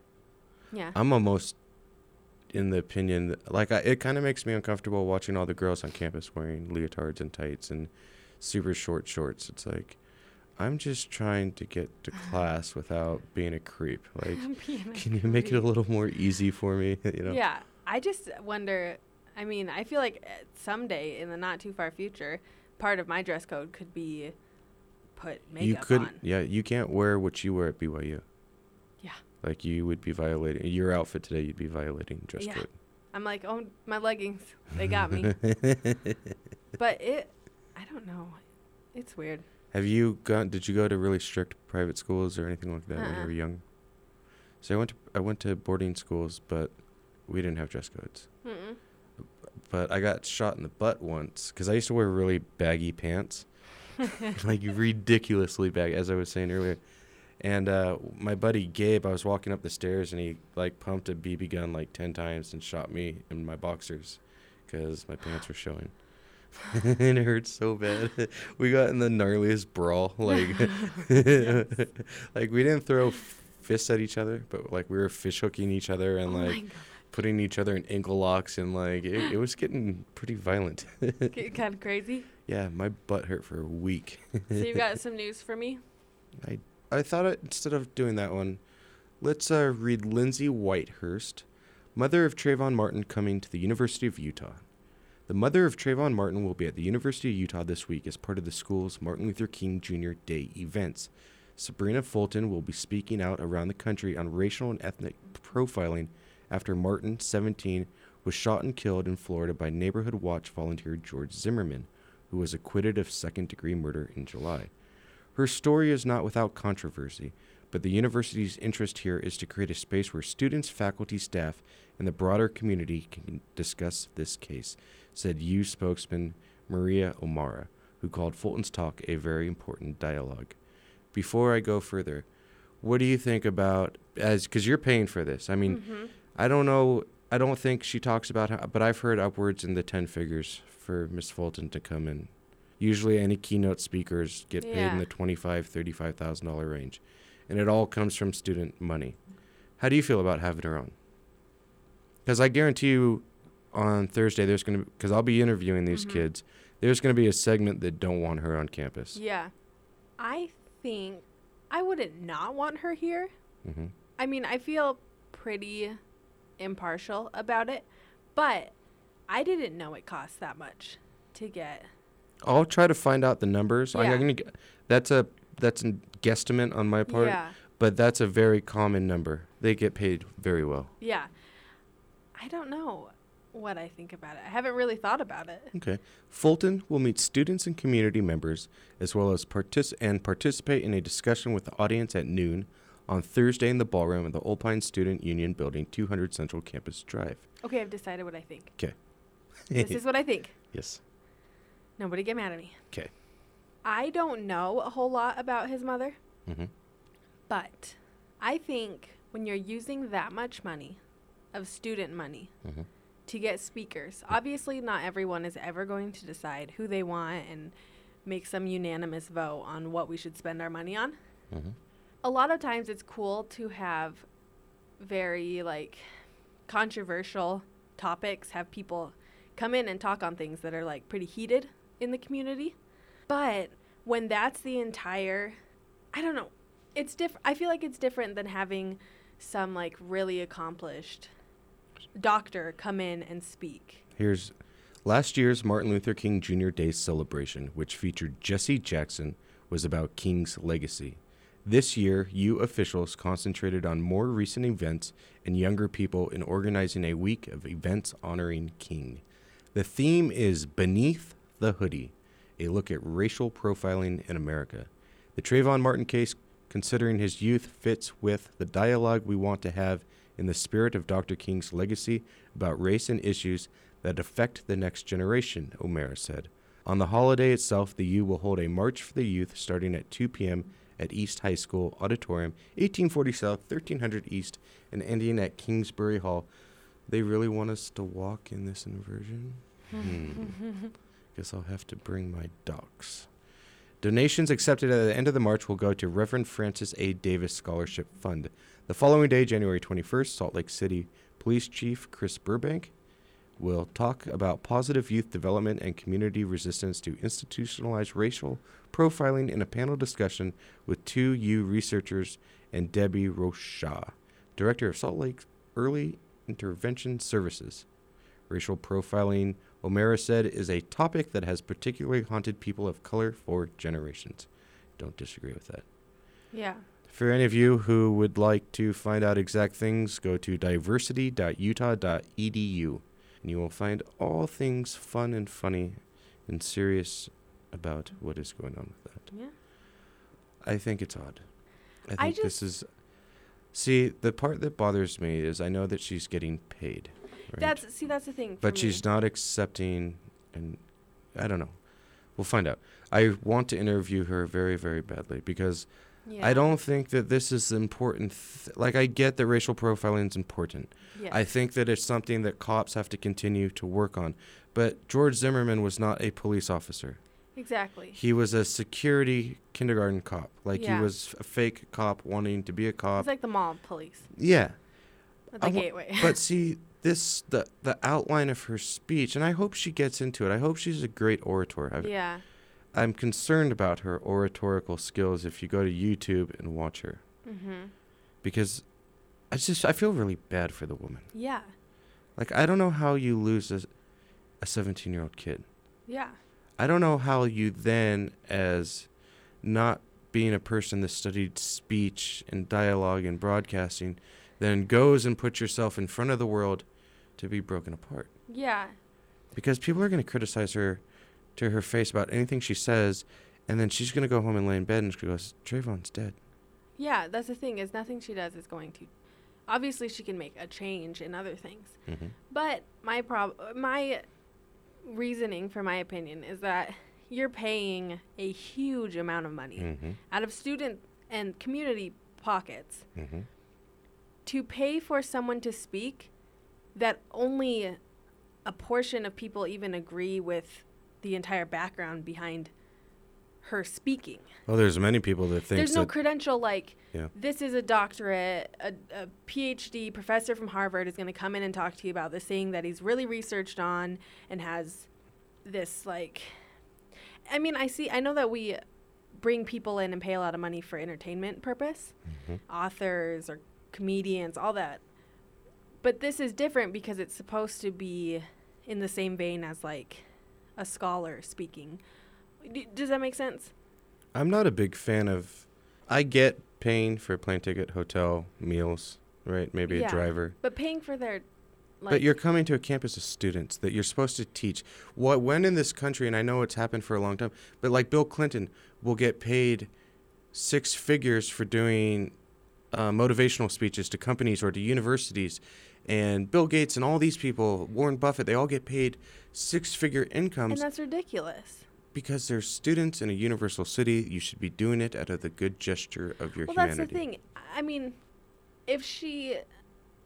Yeah. I'm almost in the opinion that, like I, it kind of makes me uncomfortable watching all the girls on campus wearing leotards and tights and super short shorts. It's like I'm just trying to get to class without being a creep. Like, a can you make it a little more easy for me? you know? Yeah, I just wonder. I mean, I feel like uh, someday in the not too far future, part of my dress code could be put makeup you couldn't. on. Yeah, you can't wear what you wear at BYU. Yeah. Like you would be violating your outfit today. You'd be violating dress yeah. code. I'm like, oh, my leggings, they got me. but it, I don't know. It's weird. Have you gone? Did you go to really strict private schools or anything like that when you Uh-uh. were young? So I went to I went to boarding schools, but we didn't have dress codes. Mm-mm. But I got shot in the butt once because I used to wear really baggy pants, like ridiculously baggy, as I was saying earlier. And uh, my buddy Gabe, I was walking up the stairs and he like pumped a BB gun like ten times and shot me in my boxers because my pants were showing. and it hurt so bad. we got in the gnarliest brawl. Like, like we didn't throw fists at each other, but like we were fish hooking each other and Oh like putting each other in ankle locks and like it, it was getting pretty violent. Get kind of crazy. yeah, my butt hurt for a week. So you got some news for me? I I thought it, instead of doing that one, let's uh, read Lindsay Whitehurst, mother of Trayvon Martin, coming to the University of Utah. The mother of Trayvon Martin will be at the University of Utah this week as part of the school's Martin Luther King Jr. Day events. Sabrina Fulton will be speaking out around the country on racial and ethnic profiling after Martin, 17, was shot and killed in Florida by Neighborhood Watch volunteer George Zimmerman, who was acquitted of second degree murder in July. Her story is not without controversy, but the university's interest here is to create a space where students, faculty, staff, and the broader community can discuss this case, said U spokesman Maria O'Mara, who called Fulton's talk a very important dialogue. Before I go further, what do you think about as because you're paying for this? I mean, Mhm. I don't know. I don't think she talks about how, but I've heard upwards in the ten figures for Miss Fulton to come in. Usually, any keynote speakers get paid in Yeah. the twenty-five, thirty-five thousand dollar range, and it all comes from student money. How do you feel about having her on? Because I guarantee you, on Thursday there's gonna because I'll be interviewing these Mhm. kids. There's gonna be a segment that don't want her on campus. Yeah. I think I wouldn't not want her here. hmm I mean, I feel pretty impartial about it, but I didn't know it cost that much to get. I'll try to find out the numbers. I- Yeah. I'm gonna, g- that's a that's a guesstimate on my part, Yeah. but that's a very common number. They get paid very well. Yeah. I don't know what I think about it. I haven't really thought about it. Okay. Fulton will meet students and community members as well as partic- and participate in a discussion with the audience at noon on Thursday in the ballroom of the Olpin Student Union Building, 200 Central Campus Drive. Okay, I've decided what I think. Okay. this is what I think. Yes. Nobody get mad at me. Okay. I don't know a whole lot about his mother, Mm-hmm. but I think when you're using that much money of student money Mhm. to get speakers, obviously not everyone is ever going to decide who they want and make some unanimous vote on what we should spend our money on. Mhm. A lot of times it's cool to have very like controversial topics, have people come in and talk on things that are like pretty heated in the community. But when that's the entire I don't know, it's different. I feel like it's different than having some like really accomplished doctor come in and speak. Here's last year's Martin Luther King Jr. Day celebration, which featured Jesse Jackson, was about King's legacy. This year, U officials concentrated on more recent events and younger people in organizing a week of events honoring King. The theme is Beneath the Hoodie, a look at racial profiling in America. The Trayvon Martin case, considering his youth, fits with the dialogue we want to have in the spirit of Dr. King's legacy about race and issues that affect the next generation, O'Mara said. On the holiday itself, the U will hold a March for the Youth starting at 2 p.m. at East High School Auditorium, 1840 South, 1300 East, and ending at Kingsbury Hall. They really want us to walk in this inversion? Hmm. Guess I'll have to bring my docs. Donations accepted at the end of the march will go to Reverend Francis A. Davis Scholarship Fund. The following day, January 21st, Salt Lake City Police Chief Chris Burbank will talk about positive youth development and community resistance to institutionalized racial profiling in a panel discussion with two U researchers and Debbie Rocha, Director of Salt Lake Early Intervention Services. Racial profiling, O'Mara said, is a topic that has particularly haunted people of color for generations. Don't disagree with that. Yeah. For any of you who would like to find out exact things, go to diversity.utah.edu and you will find all things fun and funny and serious about what is going on with that. Yeah. I think it's odd. I think I this is. See, the part that bothers me is I know that she's getting paid. Right? That's see that's the thing. but me. she's not accepting, and I don't know. We'll find out. I want to interview her very, very badly because Yeah. I don't think that this is important. Th- like, I get that racial profiling is important. I think that it's something that cops have to continue to work on. But George Zimmerman was not a police officer. Exactly. He was a security kindergarten cop. Like, Yeah. he was a fake cop wanting to be a cop. It's like the mall police. Yeah. At the I wa- gateway. but see, this the the outline of her speech, and I hope she gets into it. I hope she's a great orator. I've, yeah. I'm concerned about her oratorical skills if you go to YouTube and watch her. Mhm. Because I just I feel really bad for the woman. Yeah. Like I don't know how you lose a a 17-year-old kid. Yeah. I don't know how you then as not being a person that studied speech and dialogue and broadcasting then goes and puts yourself in front of the world to be broken apart. Yeah. Because people are going to criticize her to her face about anything she says and then she's going to go home and lay in bed and she goes, Trayvon's dead. Yeah, that's the thing is nothing she does is going to. Obviously, she can make a change in other things, Mhm. but my prob my reasoning for my opinion is that you're paying a huge amount of money Mhm. out of student and community pockets Mhm. to pay for someone to speak that only a portion of people even agree with the entire background behind her speaking. Well, there's many people that think There's no credential like Yeah. this is a doctorate, a, a PhD professor from Harvard is going to come in and talk to you about this thing that he's really researched on and has this like. I mean, I see. I know that we bring people in and pay a lot of money for entertainment purpose, mm-hmm. authors or comedians, all that. But this is different because it's supposed to be in the same vein as like a scholar speaking. D- does that make sense? I'm not a big fan of. I get paying for plane ticket, hotel, meals, right? Maybe Yeah, a driver. But paying for their like but you're coming to a campus of students that you're supposed to teach. What when in this country, and I know it's happened for a long time, but like Bill Clinton will get paid six figures for doing uh, motivational speeches to companies or to universities, and Bill Gates and all these people, Warren Buffett, they all get paid six-figure incomes. and that's ridiculous. because they're students in a universal city. You should be doing it out of the good gesture of your well, humanity. Well, that's the thing. I mean, if she,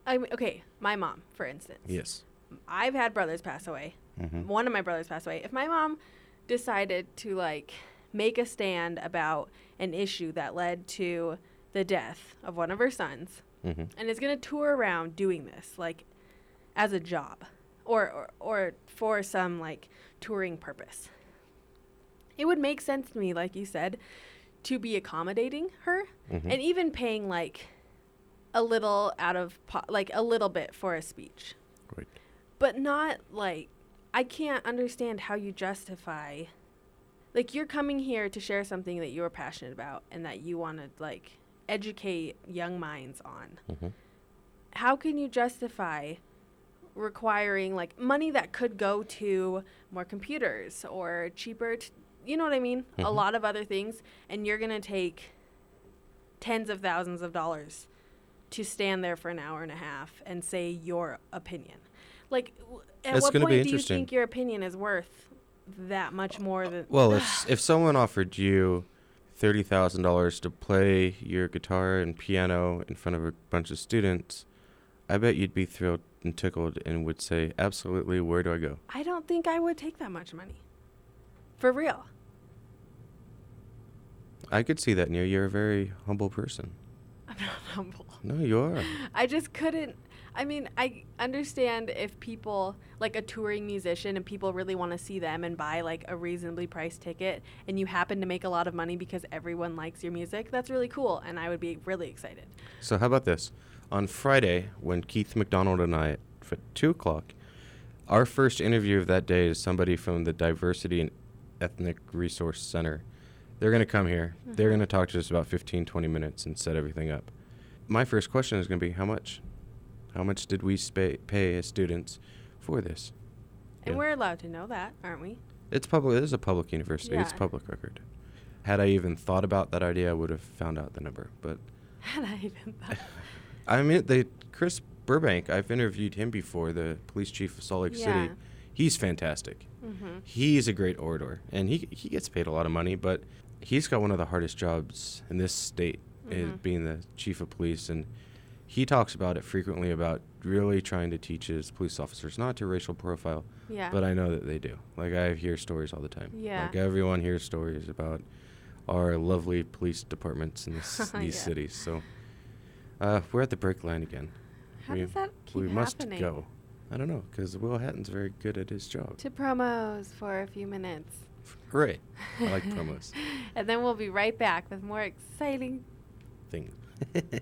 I mean, okay, my mom, for instance. Yes. I've had brothers pass away. Mhm. One of my brothers passed away. If my mom decided to like make a stand about an issue that led to the death of one of her sons, Mhm. and is going to tour around doing this like as a job or, or or for some like touring purpose, it would make sense to me, like you said, to be accommodating her Mhm. and even paying like a little out of po- like a little bit for a speech Right. but not like I can't understand how you justify like you're coming here to share something that you're passionate about and that you want to like educate young minds on. Mhm. How can you justify requiring like money that could go to more computers or cheaper t- you know what I mean? A Mhm. lot of other things and you're going to take tens of thousands of dollars to stand there for an hour and a half and say your opinion. Like, w- at That's what point do you think your opinion is worth that much more than? Well, if if someone offered you thirty thousand dollars to play your guitar and piano in front of a bunch of students, I bet you'd be thrilled and tickled and would say, "Absolutely, where do I go?" I don't think I would take that much money. For real. I could see that in you. You're a very humble person. I'm not humble. No, you are. I just couldn't. I mean, I understand if people like a touring musician and people really want to see them and buy like a reasonably priced ticket and you happen to make a lot of money because everyone likes your music. That's really cool and I would be really excited. So how about this? On Friday, when Keith McDonald and I, at two o'clock, our first interview of that day is somebody from the Diversity and Ethnic Resource Center. They're going to come here. They're Mhm. going to talk to us about 15, 20 minutes and set everything up. My first question is going to be how much? How much did we spa- pay as students for this? And Yeah. we're allowed to know that, aren't we? It's public. It is a public university. It's public record. Had I even thought about that idea, I would have found out the number. But Had I even thought. I mean, they Chris Burbank. I've interviewed him before, the police chief of Salt Lake Yeah. City. He's fantastic. Mm-hmm. He's a great orator, and he he gets paid a lot of money. But he's got one of the hardest jobs in this state, is Mhm. being the chief of police, and he talks about it frequently about really trying to teach his police officers not to racial profile. Yeah. But I know that they do. Like I hear stories all the time. Yeah. Like everyone hears stories about our lovely police departments in this, these Yeah. cities. So uh, we're at the break line again. How we, does that keep we keep must happening? go. I don't know, because Will Hatton's very good at his job. To promos for a few minutes. Hooray. I like promos. and then we'll be right back with more exciting. things.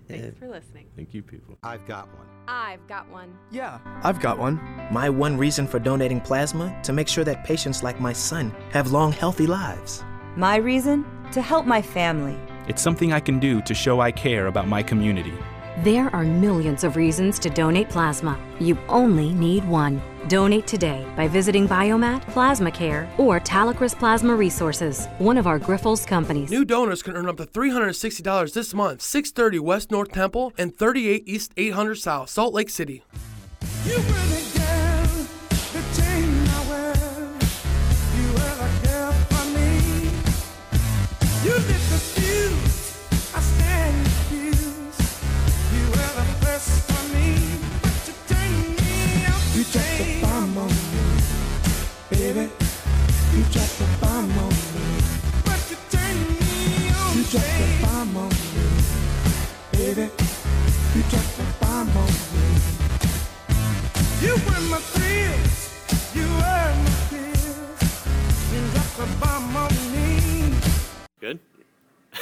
Thanks for listening. Thank you, people. I've got one. I've got one. Yeah. I've got one. My one reason for donating plasma to make sure that patients like my son have long, healthy lives. My reason? To help my family. It's something I can do to show I care about my community. There are millions of reasons to donate plasma. You only need one. Donate today by visiting Biomat, Plasma Care, or Talecris Plasma Resources, one of our Grifols companies. New donors can earn up to $360 this month, 630 West North Temple and 38 East 800 South, Salt Lake City.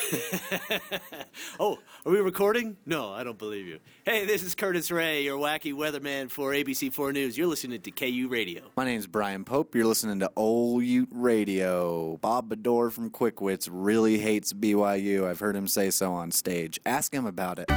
oh, are we recording? No, I don't believe you. Hey, this is Curtis Ray, your wacky weatherman for ABC4 News. You're listening to KUte Radio. My name's Brian Pope. You're listening to Old Ute Radio. Bob Bedore from Quickwits really hates BYU. I've heard him say so on stage. Ask him about it.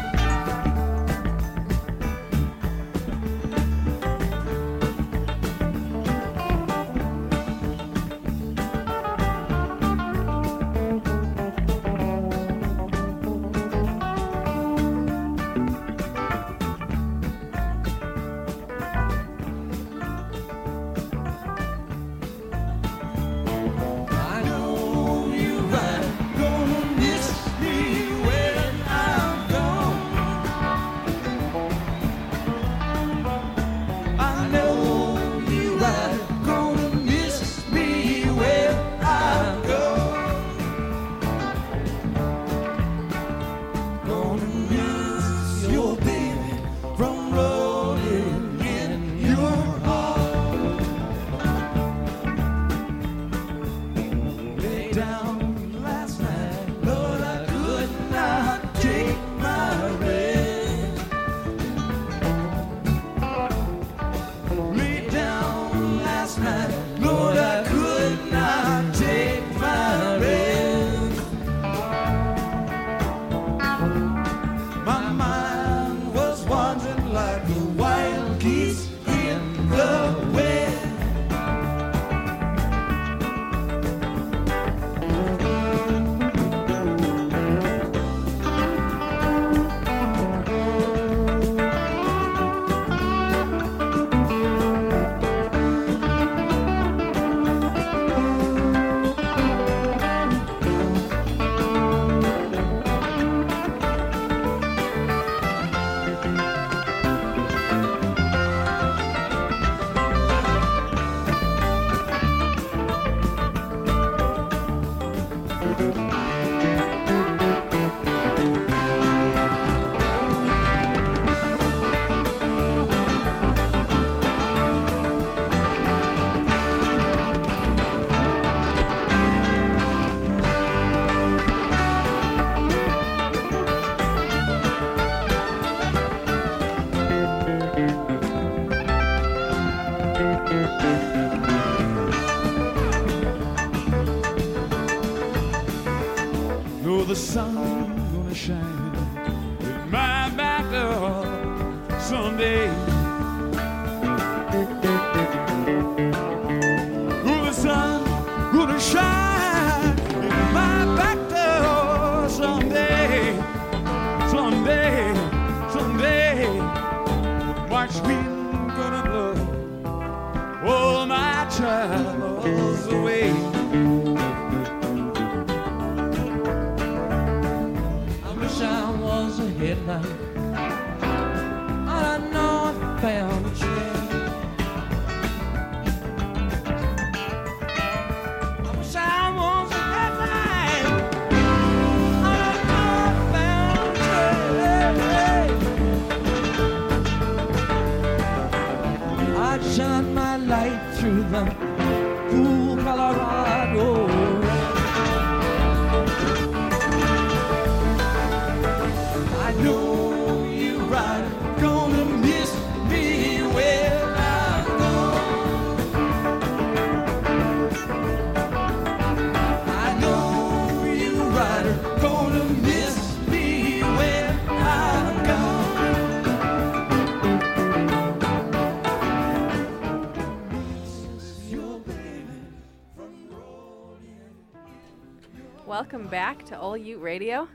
To All Ute Radio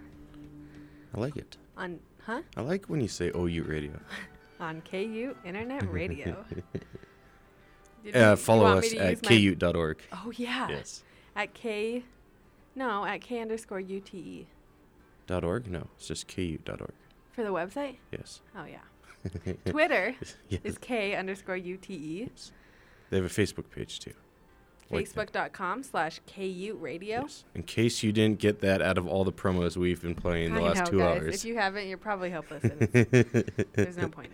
I like it. on, huh? I like when you say OU radio. On KUte Internet Radio. Uh, follow us at use my- kute.org. Oh yeah. Yes. At K, no, at K underscore UTE Dot .org? No, it's just kute.org. for the website. Yes. Oh yeah. Twitter Yes. is K underscore UTE. They have a Facebook page too. Facebook.com slash KUte Radio. In case you didn't get that out of all the promos we've been playing the I last know, two guys. hours. If you haven't, you're probably helpless. There's no point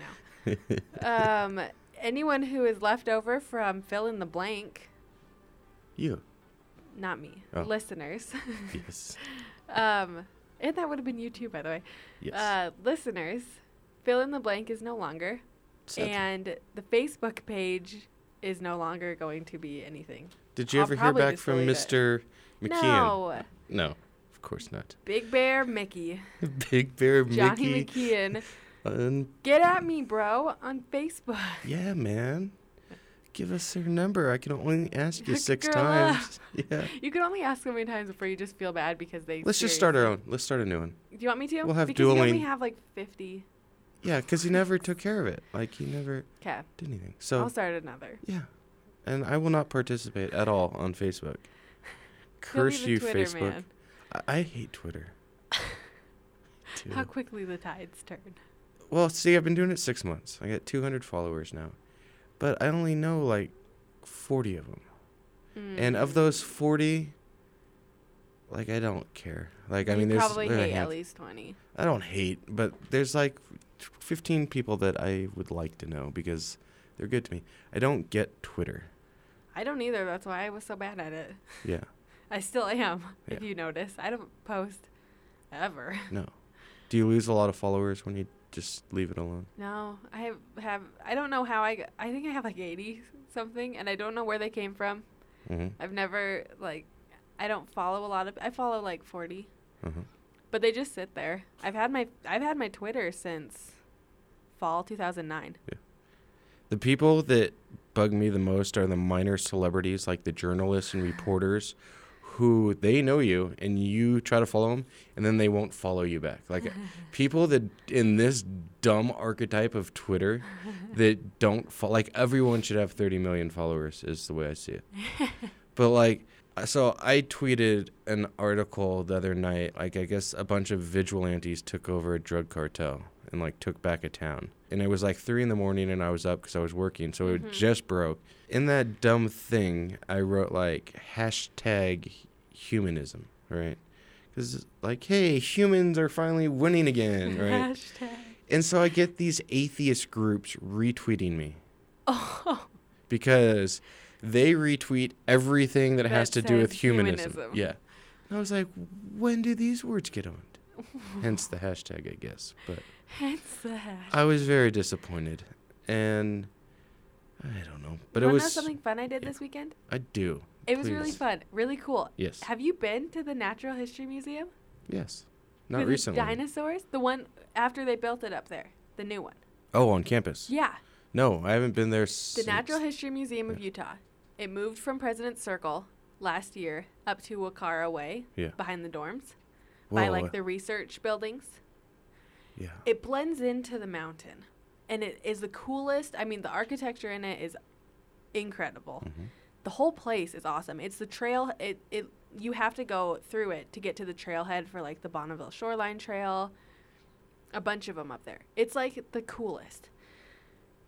now. Um, anyone who is left over from fill in the blank, You. not me, Oh. listeners. Yes. um, and that would have been you too, by the way. Yes. Uh, listeners, fill in the blank is no longer, Sadly. and the Facebook page is no longer going to be anything. Did you I'll ever hear back from it. Mr. McKeon? No. No, of course not. Big Bear Mickey. Big Bear Johnny Mickey. McKeon. Un- Get at me, bro, on Facebook. yeah, man. Give us your number. I can only ask you six Girl, times. Yeah. You can only ask so many times before you just feel bad because they. Let's just start our own. Let's start a new one. Do you want me to? We'll have because you only have like 50. Yeah, because he never took care of it. Like he never 'Kay. did anything. So I'll start another. Yeah, and I will not participate at all on Facebook. Curse you, Twitter Facebook. I, I hate Twitter. How quickly the tides turn. Well, see, I've been doing it six months. I got 200 followers now, but I only know like 40 of them, and of Mm. those 40, like I don't care. Like I You mean, there's probably there are a hate at least 20. I don't hate, but there's like 15 people that I would like to know because they're good to me. I don't get Twitter. I don't either. That's why I was so bad at it. Yeah. I still am, if you notice. I don't post ever. No. Do you lose a lot of followers when you just leave it alone? No, I have, have I don't know how I I think I have like 80 something and I don't know where they came from. Mhm. I've never like I don't follow a lot of I follow like 40. Uh-huh. But they just sit there. I've had my I've had my Twitter since fall 2009. Yeah. The people that bug me the most are the minor celebrities, like the journalists and reporters, who they know you and you try to follow them, and then they won't follow you back. Like people that in this dumb archetype of Twitter that don't fo- like everyone should have 30 million followers is the way I see it. but like uh, so I tweeted an article the other night like I guess a bunch of vigilantes took over a drug cartel and like took back a town. And it was like 3 in the morning and I was up cuz I was working so Mm-hmm. it just broke. In that dumb thing I wrote like hashtag humanism, right? Cuz like hey, humans are finally winning again, right? Hashtag. And so I get these atheist groups retweeting me Oh. because they retweet everything that, has to do with humanism. humanism. Yeah. And I was like, when do these words get owned? Hence the hashtag, I guess. But It's the hash. I was very disappointed. And I don't know. But you it was. know something fun I did this weekend? I do. It was really fun, really cool. Yes. Have you been to the Natural History Museum? Yes. Not the recently. Dinosaurs, the one after they built it up there, the new one. oh, on campus. Yeah. No, I haven't been there The. Natural History Museum of Utah. It moved from President's Circle last year up to Wakara Way, Yeah. behind the dorms, by Whoa. like the research buildings. Yeah. It blends into the mountain, and it is the coolest. I mean, the architecture in it is incredible. Mm-hmm. The whole place is awesome. It's the trail. It it you have to go through it to get to the trailhead for like the Bonneville Shoreline Trail. A bunch of them up there. It's like the coolest.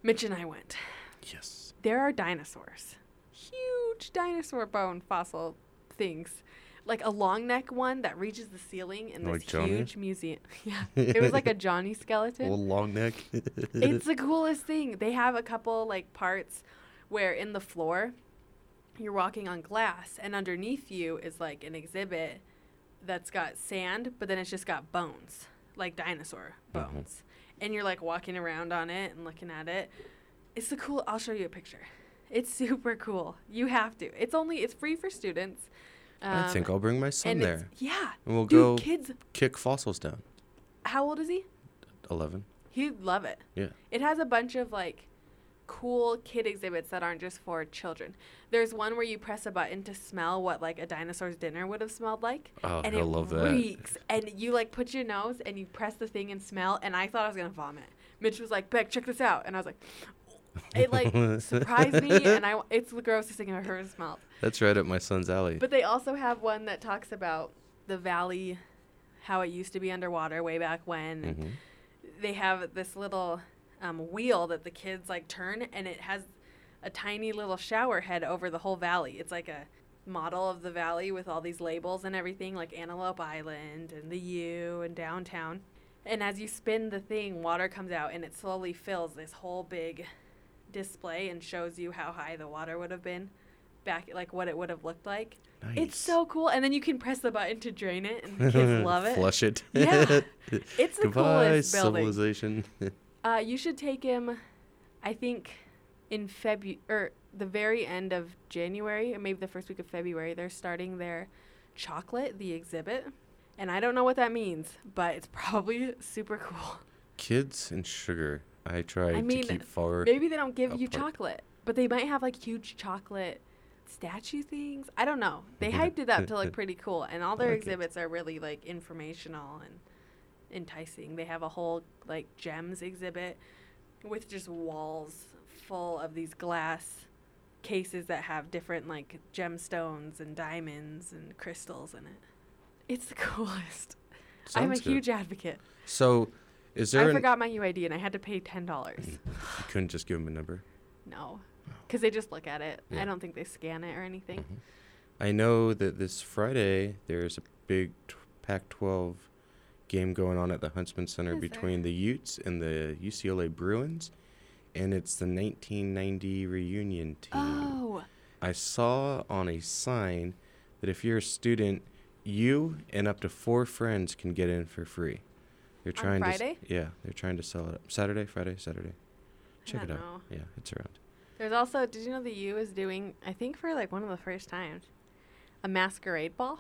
Mitch and I went. Yes. There are dinosaurs. Huge dinosaur bone fossil things. Like a long neck one that reaches the ceiling in Like this Johnny? huge museum. Yeah. It was like a Johnny skeleton Little long neck. it's the coolest thing. They have a couple like parts where in the floor you're walking on glass and underneath you is like an exhibit that's got sand, but then it's just got bones, like dinosaur uh-huh. bones. And you're like walking around on it and looking at it. It's the cool I'll show you a picture. It's super cool. You have to. It's only it's free for students. I think Um, I'll bring my son there. Yeah. And we'll Dude, go kids kick fossils down. how old is he? 11. He'd love it. Yeah. It has a bunch of like cool kid exhibits that aren't just for children. There's one where you press a button to smell what like a dinosaur's dinner would have smelled like. Oh, and I it love that. reeks. And you like put your nose and you press the thing and smell and I thought I was gonna vomit. Mitch was like, Beck, check this out and I was like it like surprised me and I it's the grossest thing I've ever smelled. That's right up my son's alley. But they also have one that talks about the valley, how it used to be underwater way back when. Mhm. They have this little um, wheel that the kids like turn, and it has a tiny little shower head over the whole valley. It's like a model of the valley with all these labels and everything, like Antelope Island and the U and downtown. And as you spin the thing, water comes out and it slowly fills this whole big display and shows you how high the water would have been back, like what it would have looked like. Nice. It's so cool. And then you can press the button to drain it, and the kids love it. Flush it. Yeah. It's the Goodbye, coolest building. civilization. Uh, you should take him, I think, in February or the very end of January, or maybe the first week of February. They're starting their chocolate, the exhibit, and I don't know what that means, but it's probably super cool. Kids and sugar. I try I mean, to keep far. maybe they don't give you chocolate, but they might have like huge chocolate statue things. I don't know. They hyped it up to look pretty cool, and all their like it. exhibits are really like informational and enticing. They have a whole like gems exhibit with just walls full of these glass cases that have different like gemstones and diamonds and crystals in it. It's the coolest. I'm a good. huge advocate. So, is there I an, forgot my UID and I had to pay ten dollars. You couldn't just give them a number. No, because they just look at it. Yeah. I don't think they scan it or anything. Mm-hmm. I know that this Friday there's a big t- Pac-12 game going on at the Huntsman Center between the Utes and the UCLA Bruins, and it's the 1990 reunion team. Oh, I saw on a sign that if you're a student, you and up to four friends can get in for free. They're On trying Friday? to yeah, they're trying to sell it up Saturday, Friday, Saturday. Check it don't out. know. Yeah, it's around. there's also. Did you know the U is doing? I think for like one of the first times, a masquerade ball.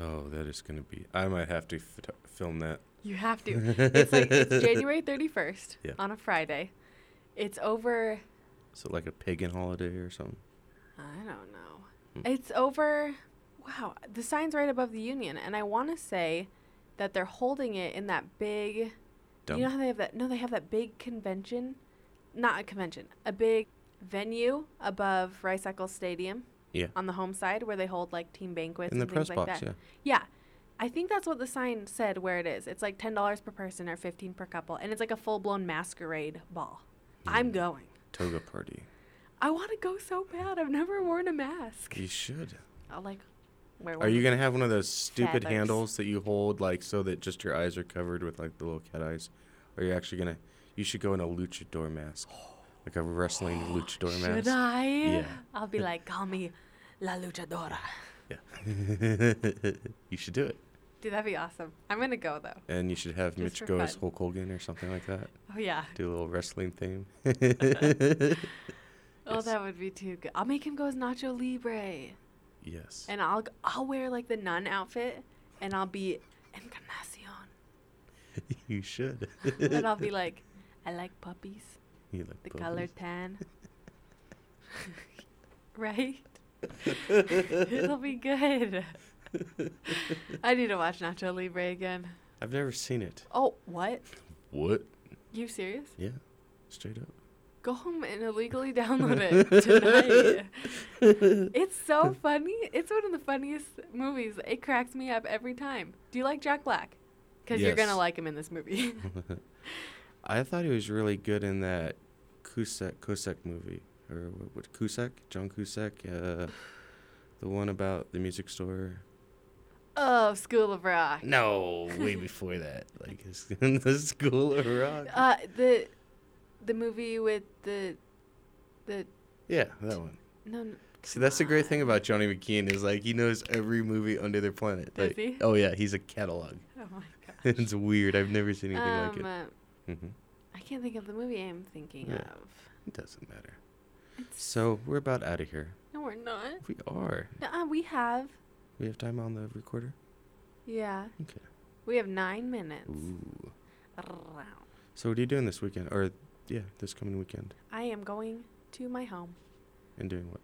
Oh, that is going to be. I might have to f- film that. You have to. it's like it's January 31st Yeah. on a Friday. It's over. Is it like a pagan holiday or something? I don't know. Hmm. It's over. Wow, the sign's right above the Union, and I want to say that they're holding it in that big. Dome? You know how they have that? No, they have that big convention, not a convention, a big venue above Rice Eccles Stadium. Yeah. On the home side, where they hold like team banquets In and the things press like box, that. yeah. Yeah. I think that's what the sign said where it is. It's like ten dollars per person or fifteen per couple, and it's like a full blown masquerade ball. Hmm. I'm going. Toga party. I want to go so bad. I've never worn a mask. You should. I'll like wear one. Are you gonna have one of those stupid feathers. handles that you hold like so that just your eyes are covered with like the little cat eyes? Or are you actually gonna? You should go in a luchador mask, like a wrestling luchador mask. Should I? Yeah. I'll be like, call me La Luchadora. Yeah. you should do it, Dude, that'd be awesome. I'm gonna go though. and you should have Just Mitch go as fun. Hulk Hogan or something like that. Oh yeah. Do a little wrestling theme. Oh, that would be too good. I'll make him go as Nacho Libre, yes. and I'll I'll wear like the nun outfit, and I'll be Encarnacion, you should. and I'll be like, I like puppies. You like the color tan. right? It'll be good. I need to watch Nacho Libre again. I've never seen it. Oh, what? What? You serious? Yeah. Straight up. Go home and illegally download it tonight. it's so funny. It's one of the funniest movies. It cracks me up every time. Do you like Jack Black? Because you're gonna like him in this movie. I thought he was really good in that Cusack Cusack movie, or what, what Cusack, John Cusack, uh, the one about the music store. oh, School of Rock. No, way before that, like the School of Rock. Uh, the the movie with the the yeah, that one. no. no See, that's the great thing about Johnny McKean is like he knows every movie under the planet. Does like, he? Oh yeah, he's a catalog. Oh my god. it's weird. I've never seen anything like Um, it. uh, hmm I can't think of the movie I'm thinking Yeah. of. It doesn't matter. So we're about out of here. No, we're not. We are. Uh, we have. We have time on the recorder. Yeah. Okay. We have nine minutes. Ooh. So what are you doing this weekend or yeah, this coming weekend. I am going to my home And doing what?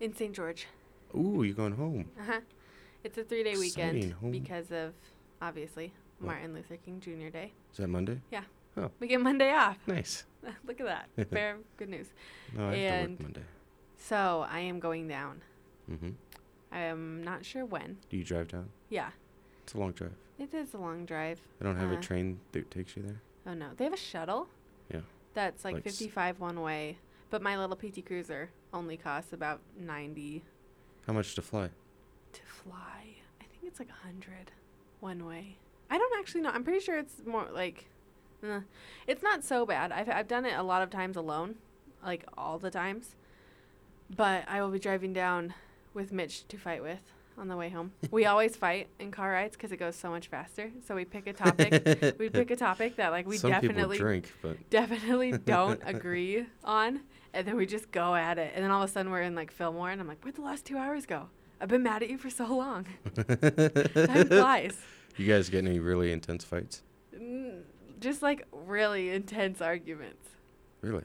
in St. George. Ooh, you're going home? Uh huh. It's a three day weekend Home- because of obviously What? Martin Luther King Jr. Day. Is that Monday? Yeah. Oh. We get Monday off. Nice. Look at that. Fair good news. No, I have to work Monday. so I am going down. Mm-hmm. I'm not sure when. Do you drive down? Yeah. It's a long drive. It is a long drive. I don't have Uh, a train that takes you there. Oh no, they have a shuttle. That's like, Like 55 one way, but my little PT Cruiser only costs about 90 How much to fly? to fly. I think it's like 100 one way. I don't actually know. I'm pretty sure it's more like uh, it's not so bad. I've I've done it a lot of times alone, like all the times. But I will be driving down with Mitch to fight with on the way home. we always fight in car rides because it goes so much faster. So we pick a topic. we pick a topic that like we Some definitely drink, but- definitely don't agree on, and then we just go at it. And then all of a sudden we're in like Fillmore, and I'm like, "Where'd the last two hours go? I've been mad at you for so long." Time flies. You guys get any really intense fights? Mm, Just like really intense arguments Really?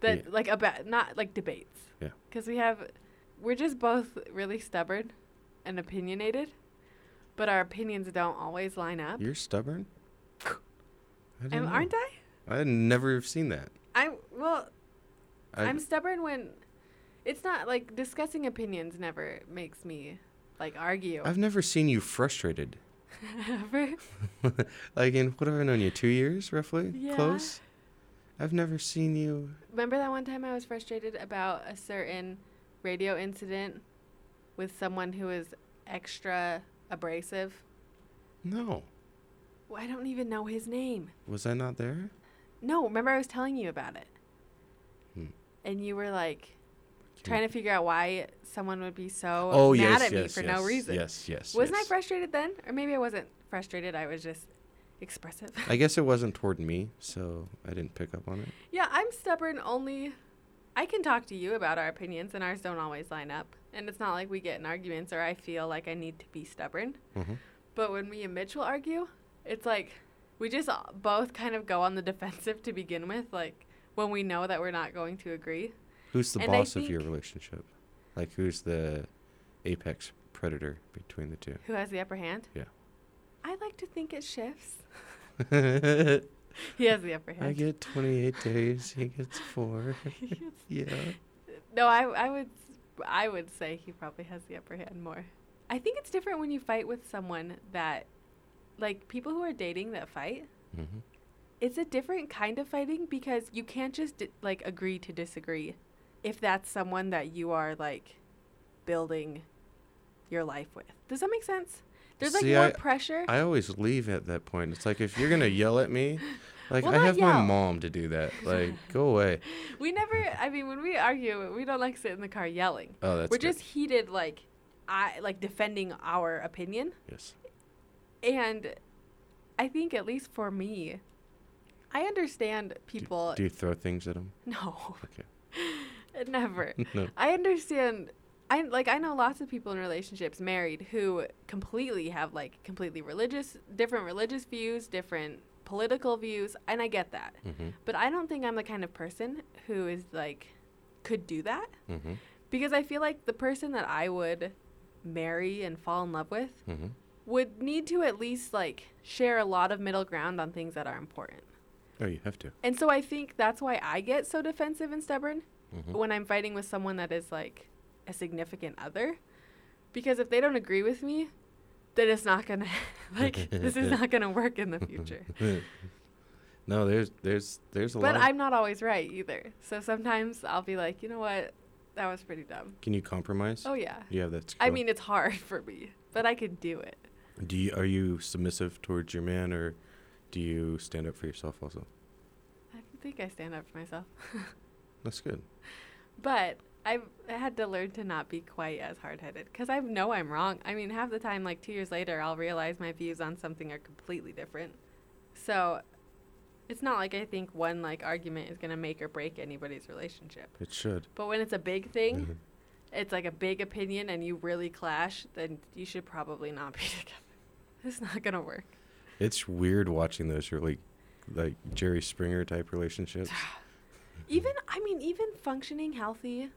that Yeah. like about not like debates. Yeah. Because we have, we're just both really stubborn and opinionated, but our opinions don't always line up. You're stubborn? I Am, aren't I? I had never seen that. I'm well. I- I'm stubborn when it's not like discussing opinions never makes me like argue. I've never seen you frustrated. Ever? like in what have I known you? Two years, roughly, Yeah. close. I've never seen you. Remember that one time I was frustrated about a certain radio incident with someone who is extra abrasive? No, Well, I don't even know his name. was I not there? No, remember I was telling you about it. Hmm. And you were like trying to figure out why someone would be so Oh, mad yes, at me yes, for no yes, reason. yes, yes, Wasn't. I frustrated then? Or maybe I wasn't frustrated. I was just expressive. I guess it wasn't toward me, so I didn't pick up on it. Yeah, I'm stubborn only. I can talk to you about our opinions, and ours don't always line up. And it's not like we get in arguments or I feel like I need to be stubborn. Mhm. But when me and Mitchell argue, it's like we just both kind of go on the defensive to begin with, like when we know that we're not going to agree. Who's the And boss of your relationship? Like, who's the apex predator between the two? Who has the upper hand? Yeah. I like to think it shifts. He has the upper hand. I get 28 days. He gets four. yeah. No, I I would I would say he probably has the upper hand more. I think it's different when you fight with someone that like people who are dating that fight. Mm-hmm. It's a different kind of fighting because you can't just di- like agree to disagree if that's someone that you are like building your life with. Does that make sense? There's like more I, pressure. I always leave at that point. It's like if you're gonna yell at me, like Well, I have my mom to do that. Like, go away. we never I mean when we argue, we don't like sit in the car yelling. Oh, that's We're good. just heated like I like defending our opinion. Yes. And I think at least for me, I understand people. Do you throw things at them? no, Okay. never. No. I understand. I like I know lots of people in relationships married who completely have like completely religious, different religious views, different political views, and I get that. Mhm. But I don't think I'm the kind of person who is like could do that Mm-hmm. because I feel like the person that I would marry and fall in love with Mm-hmm. would need to at least like share a lot of middle ground on things that are important. Oh, you have to. And so I think that's why I get so defensive and stubborn Mhm. when I'm fighting with someone that is like a significant other. Because if they don't agree with me, then it's not gonna like this is not gonna work in the future. no, there's there's there's a But lot. But I'm not always right either. So sometimes I'll be like, you know what, that was pretty dumb. Can you compromise? Oh yeah. You have that skill. I mean, it's hard for me, but I could do it. do you are you submissive towards your man, or do you stand up for yourself also? I think I stand up for myself. That's good. But I've had to learn to not be quite as hard headed because I know I'm wrong. I mean, half the time, like two years later, I'll realize my views on something are completely different. So it's not like I think one like argument is gonna make or break anybody's relationship. It should. But when it's a big thing, Mhm. it's like a big opinion and you really clash, then you should probably not be together. It's not gonna work. It's weird watching those really like Jerry Springer type relationships. Even I mean, even functioning healthy,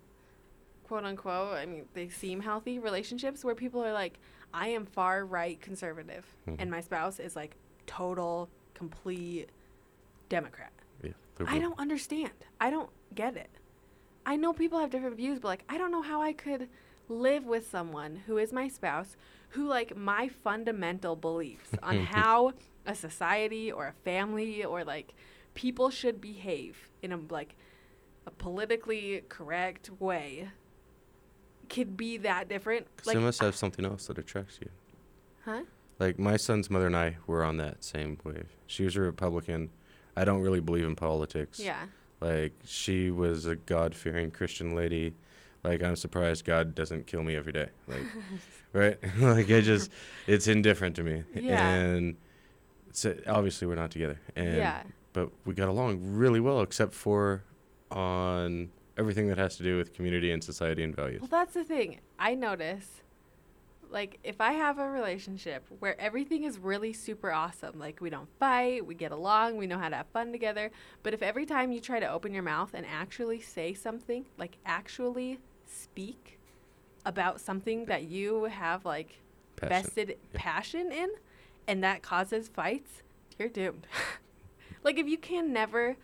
quote unquote. I mean, they seem healthy relationships where people are like, I am far right conservative, Mhm. and my spouse is like total, complete Democrat. Yeah. I don't understand. I don't get it. I know people have different views, but like I don't know how I could live with someone who is my spouse who like my fundamental beliefs on how a society or a family or like people should behave in a like a politically correct way could be that different. Like they must have something else that attracts you. Huh? Like my son's mother and I were on that same wave. She was a Republican. I don't really believe in politics. Yeah. Like she was a God-fearing Christian lady. Like I'm surprised God doesn't kill me every day. Like, right? like I just, it's indifferent to me. Yeah. And so obviously we're not together. And Yeah. but we got along really well, except for on everything that has to do with community and society and values. Well, that's the thing. I notice, like, if I have a relationship where everything is really super awesome, like, we don't fight, we get along, we know how to have fun together, but if every time you try to open your mouth and actually say something, like, actually speak about something that you have, like, Passion. vested passion in, and that causes fights, you're doomed. like, if you can never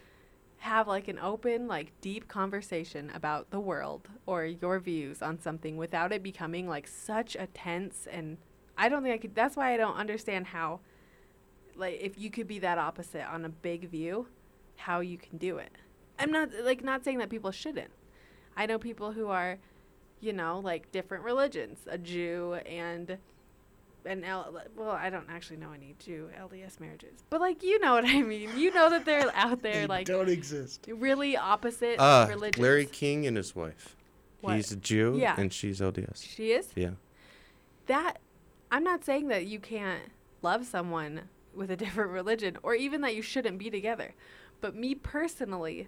have like an open like deep conversation about the world or your views on something without it becoming like such a tense and I don't think I could that's why I don't understand how like if you could be that opposite on a big view how you can do it. I'm not like not saying that people shouldn't. I know people who are you know like different religions, a Jew and an L- well, I don't actually know any Jew LDS marriages, but like you know what I mean. You know that they're out there They like don't exist. really opposite Uh, religions. Larry King and his wife. What? He's a Jew Yeah. and she's LDS. She is? Yeah. that I'm not saying that you can't love someone with a different religion or even that you shouldn't be together. But me personally,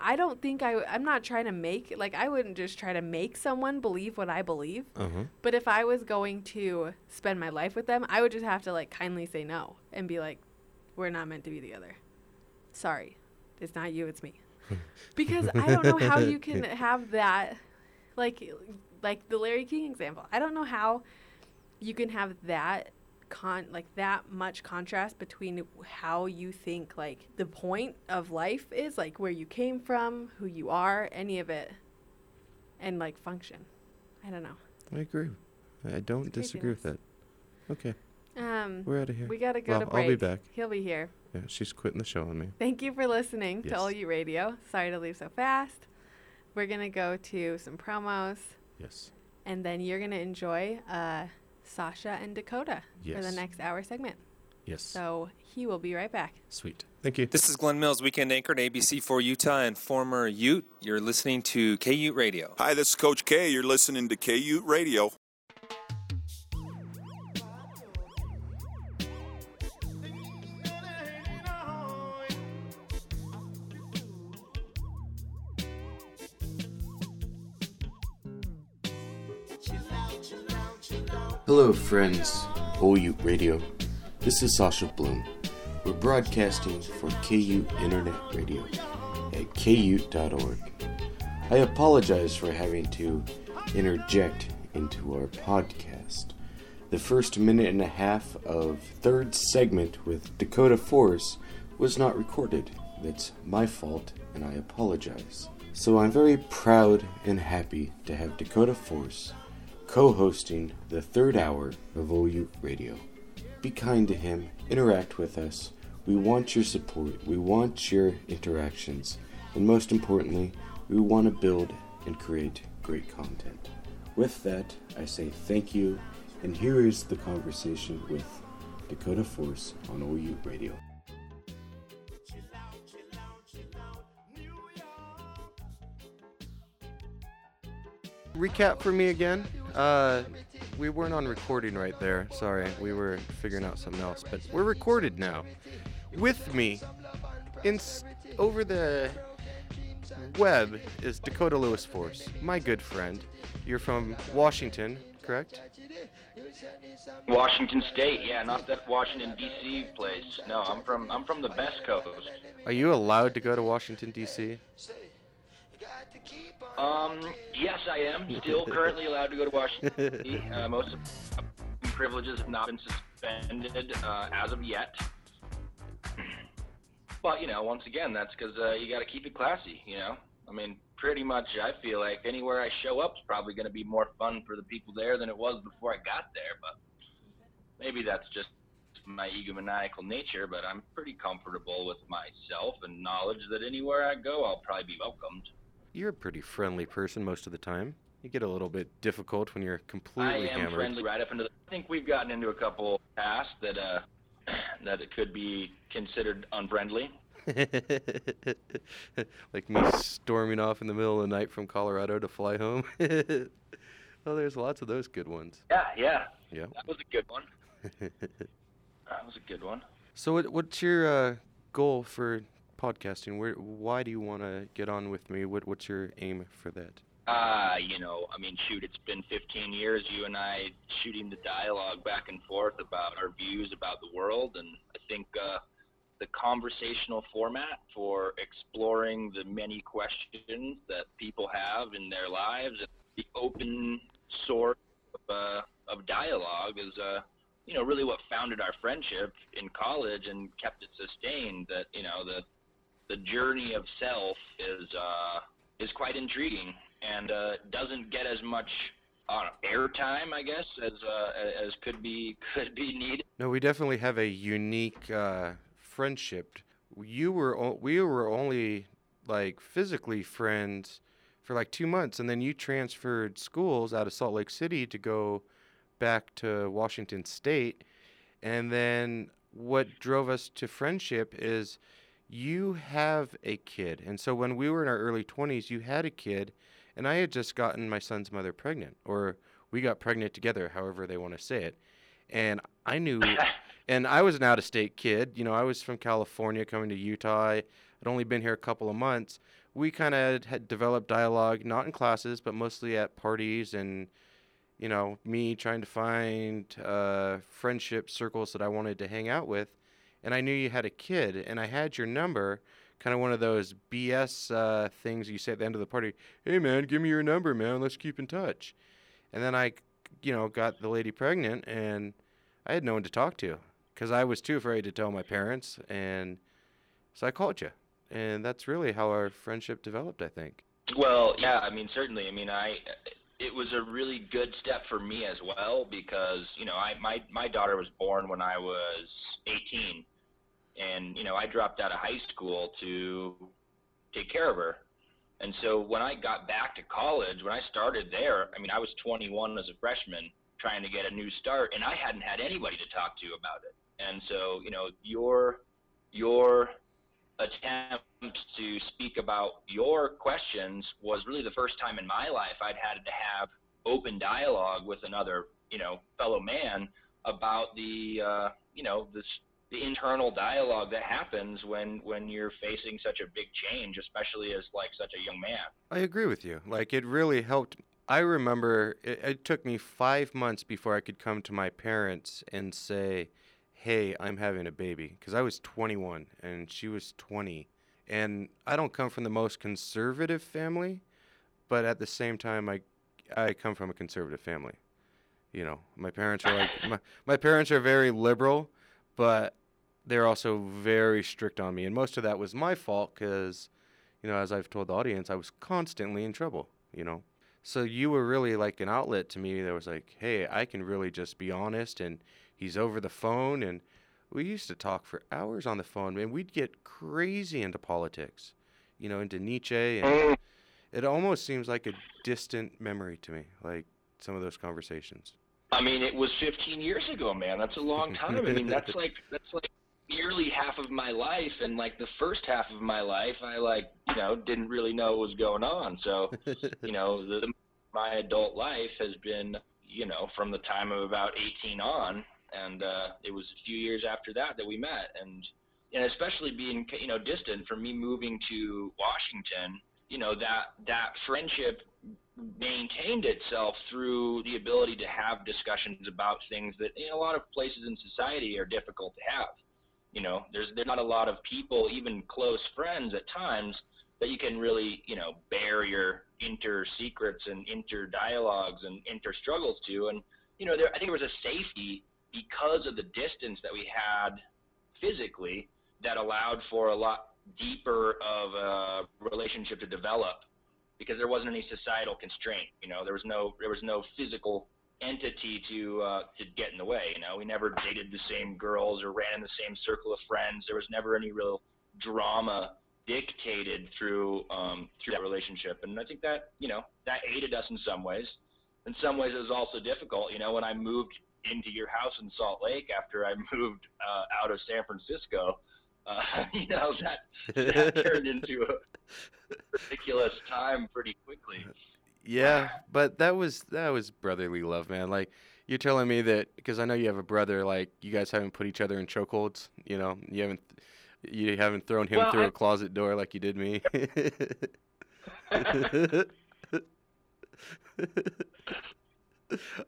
I don't think I I'm not trying to make like I wouldn't just try to make someone believe what I believe. Uh-huh. But if I was going to spend my life with them, I would just have to like kindly say no and be like we're not meant to be together. Sorry. It's not you, it's me. because I don't know how you can have that like like the Larry King example. I don't know how you can have that con like that much contrast between how you think like the point of life is like where you came from, who you are, any of it and like function. I don't know. I agree. I don't disagree with that. Okay. Um We're out of here. We got to go Well, to I'll be back. He'll be here. Yeah, she's quitting the show on me. Thank you for listening to All You Radio. Sorry to leave so fast. We're going to go to some promos. Yes. And then you're going to enjoy uh, Sasha and Dakota for the next hour segment. Yes. So he will be right back. Sweet. Thank you. This is Glenn Mills, weekend anchor at ABC4 Utah and former Ute. You're listening to K Ute Radio. Hi, this is Coach K. You're listening to KUte Radio. Hello, friends. OU Radio. This is Sasha Bloom. We're broadcasting for KUte Internet Radio at kute.org. I apologize for having to interject into our podcast. The first minute and a half of third segment with Dakota Force was not recorded. That's my fault, and I apologize. So I'm very proud and happy to have Dakota Force co hosting the third hour of OU Radio. Be kind to him, interact with us. We want your support, we want your interactions, and most importantly, we want to build and create great content. With that, I say thank you, and here is the conversation with Dakota Force on OU Radio. Recap for me again. Uh, we weren't on recording right there. Sorry, we were figuring out something else, but we're recorded now. With me, in s- over the web is Dakota Lewis Force, my good friend. You're from Washington, correct? Washington State, yeah, not that Washington D.C. place. No, I'm from I'm from the best coast. Are you allowed to go to Washington D.C.? Um, yes, I am still currently allowed to go to Washington. Uh, most of my privileges have not been suspended uh, as of yet. But you know, once again, that's because uh, you got to keep it classy. You know, I mean, pretty much, I feel like anywhere I show up is probably going to be more fun for the people there than it was before I got there. But maybe that's just my egomaniacal nature. But I'm pretty comfortable with myself and knowledge that anywhere I go, I'll probably be welcomed. You're a pretty friendly person most of the time. You get a little bit difficult when you're completely I am hammered. friendly right up into the. I think we've gotten into a couple past that uh that it could be considered unfriendly. like me storming off in the middle of the night from Colorado to fly home. oh, there's lots of those good ones. Yeah, yeah. Yeah. That was a good one. That was a good one. so, what, what's your uh, goal for podcasting? Where, why do you want to get on with me? What, what's your aim for that? Uh, you know, I mean, shoot, it's been 15 years, you and I shooting the dialogue back and forth about our views about the world, and I think uh, the conversational format for exploring the many questions that people have in their lives, the open source of, uh, of dialogue is, uh, you know, really what founded our friendship in college and kept it sustained. That you know, the the journey of self is uh, is quite intriguing and uh, doesn't get as much uh, airtime, I guess, as uh, as could be could be needed. No, we definitely have a unique uh, friendship. You were o- we were only like physically friends for like two months, and then you transferred schools out of Salt Lake City to go back to Washington State, and then what drove us to friendship is you have a kid, and so when we were in our early twenties, you had a kid, and I had just gotten my son's mother pregnant, or we got pregnant together, however they want to say it, and I knew and I was an out of state kid. You know, I was from California coming to Utah. I'd only been here a couple of months. We kind of had developed dialogue, not in classes, but mostly at parties and, you know, me trying to find uh, friendship circles that I wanted to hang out with. And I knew you had a kid, and I had your number, kind of one of those BS uh, things you say at the end of the party. Hey, man, give me your number, man. Let's keep in touch. And then I, you know, got the lady pregnant, and I had no one to talk to because I was too afraid to tell my parents, and so I called you, and that's really how our friendship developed. I think. Well, yeah, I mean, certainly. I mean, I it was a really good step for me as well because you know, I my my daughter was born when I was 18, and you know, I dropped out of high school to take care of her. And so when I got back to college, when I started there, I mean, I was 21 as a freshman trying to get a new start, and I hadn't had anybody to talk to about it. And so, you know, your your attempt to speak about your questions was really the first time in my life I'd had to have open dialogue with another, you know, fellow man about the, uh, you know, this the internal dialogue that happens when when you're facing such a big change, especially as like such a young man. I agree with you. Like it really helped. I remember it, it took me five months before I could come to my parents and say, "Hey, I'm having a baby," because I was 21 and she was 20, and I don't come from the most conservative family, but at the same time, I I come from a conservative family. You know, my parents are like my, my parents are very liberal, but they're also very strict on me, and most of that was my fault because, you know, as I've told the audience, I was constantly in trouble. You know, so you were really like an outlet to me that was like, hey, I can really just be honest, and he's over the phone, and we used to talk for hours on the phone, and we'd get crazy into politics, you know, into Nietzsche, and it almost seems like a distant memory to me, like some of those conversations. I mean, it was 15 years ago, man. That's a long time. I mean, that's like that's like nearly half of my life, and like the first half of my life, I like you know didn't really know what was going on. So, you know, the, my adult life has been you know from the time of about 18 on, and uh, it was a few years after that that we met, and and especially being you know distant from me moving to Washington, you know that that friendship maintained itself through the ability to have discussions about things that in a lot of places in society are difficult to have. You know, there's there's not a lot of people, even close friends at times, that you can really, you know, bare your inter secrets and inter dialogues and inter struggles to. And you know, there I think there was a safety because of the distance that we had physically that allowed for a lot deeper of a relationship to develop because there wasn't any societal constraint. You know, there was no there was no physical entity to uh, to get in the way. You know, we never dated the same girls or ran in the same circle of friends. There was never any real drama dictated through um, through that relationship, and I think that you know that aided us in some ways. In some ways, it was also difficult. You know, when I moved into your house in Salt Lake after I moved uh, out of San Francisco, uh, you know that that turned into a ridiculous time pretty quickly. Yeah, but that was that was brotherly love, man. Like you're telling me that because I know you have a brother. Like you guys haven't put each other in chokeholds. You know, you haven't you haven't thrown him Well, through I- a closet door like you did me.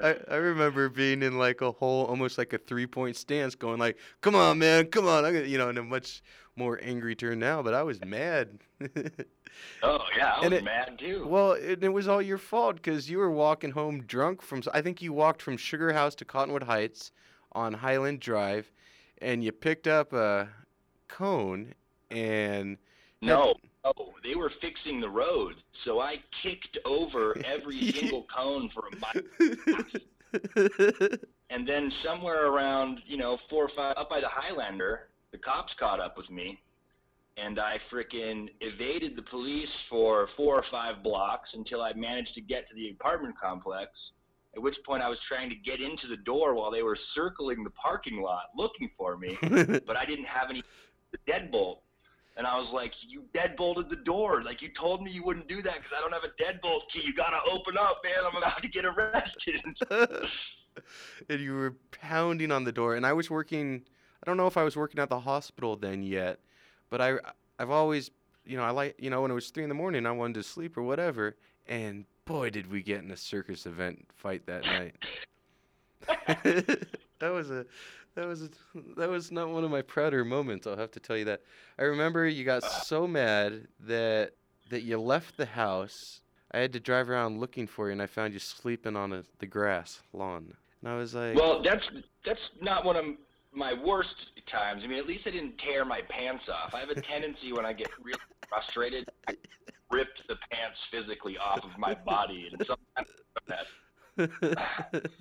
I, I remember being in like a whole almost like a three point stance going like come on oh. man come on. I'm gonna, you know in a much more angry turn now but I was mad. Oh yeah, I was it- mad too. well it, it was all your fault because you were walking home drunk from I think you walked from Sugar House to Cottonwood Heights on Highland Drive and you picked up a cone and had- No, they were fixing the road, so I kicked over every single cone for a mile. and then somewhere around, you know, four or five up by the Highlander, the cops caught up with me, and I frickin' evaded the police for four or five blocks until I managed to get to the apartment complex. At which point I was trying to get into the door while they were circling the parking lot looking for me, but I didn't have any the deadbolt. And I was like, "You deadbolted the door. Like you told me you wouldn't do that because I don't have a deadbolt key. You gotta open up, man. I'm about to get arrested." and you were pounding on the door and i was working i don't know if i was working at the hospital then yet but i i've always you know i like you know when it was three in the morning i wanted to sleep or whatever and boy did we get in a circus event fight that night that was a that was that was not one of my prouder moments i'll have to tell you that. I remember you got so mad that that you left the house. I had to drive around looking for you and i found you sleeping on a, the grass lawn. And i was like well, that's that's not one of my worst times. I mean, at least I didn't tear my pants off. I have a tendency when I get really frustrated, to rip the pants physically off of my body, and sometimes that.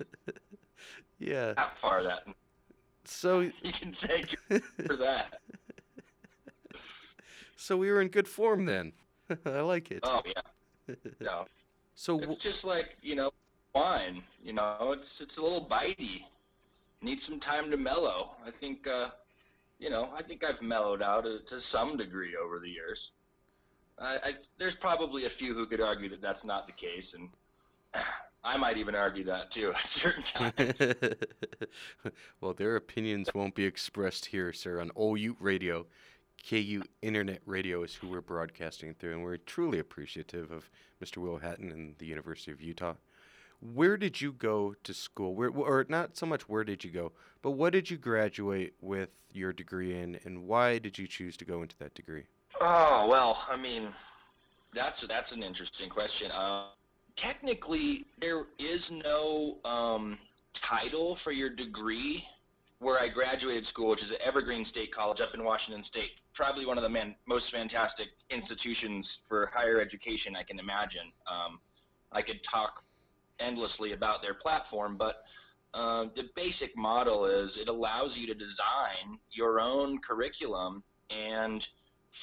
Yeah. That far that so you can thank for that. so we were in good form then i like it Oh yeah. No. So it's just like you know wine. You know, it's it's a little bitey. Needs some time to mellow. I think uh, you know I think I've mellowed out to, to some degree over the years. I, I there's probably a few who could argue that that's not the case, and I might even argue that too at certain times. well, their opinions won't be expressed here, sir, on OU Radio. KUte Internet Radio is who we're broadcasting through, and we're truly appreciative of Mr. Will Hatton and the University of Utah. Where did you go to school? Where, or not so much where did you go, but what did you graduate with your degree in, and why did you choose to go into that degree? Oh well, I mean, that's that's an interesting question. Uh, technically, there is no um, title for your degree. Where I graduated school, which is at Evergreen State College up in Washington State, probably one of the man, most fantastic institutions for higher education I can imagine. Um, I could talk endlessly about their platform, but uh, the basic model is it allows you to design your own curriculum and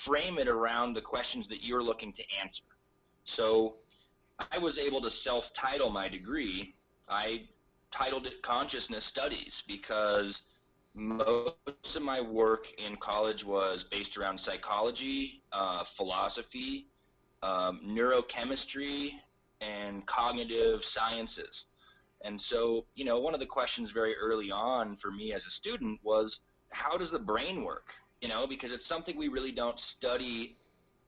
frame it around the questions that you're looking to answer. So I was able to self title my degree. I titled it Consciousness Studies because most of my work in college was based around psychology, uh, philosophy, um, neurochemistry, and cognitive sciences. And so, you know, one of the questions very early on for me as a student was how does the brain work? You know, because it's something we really don't study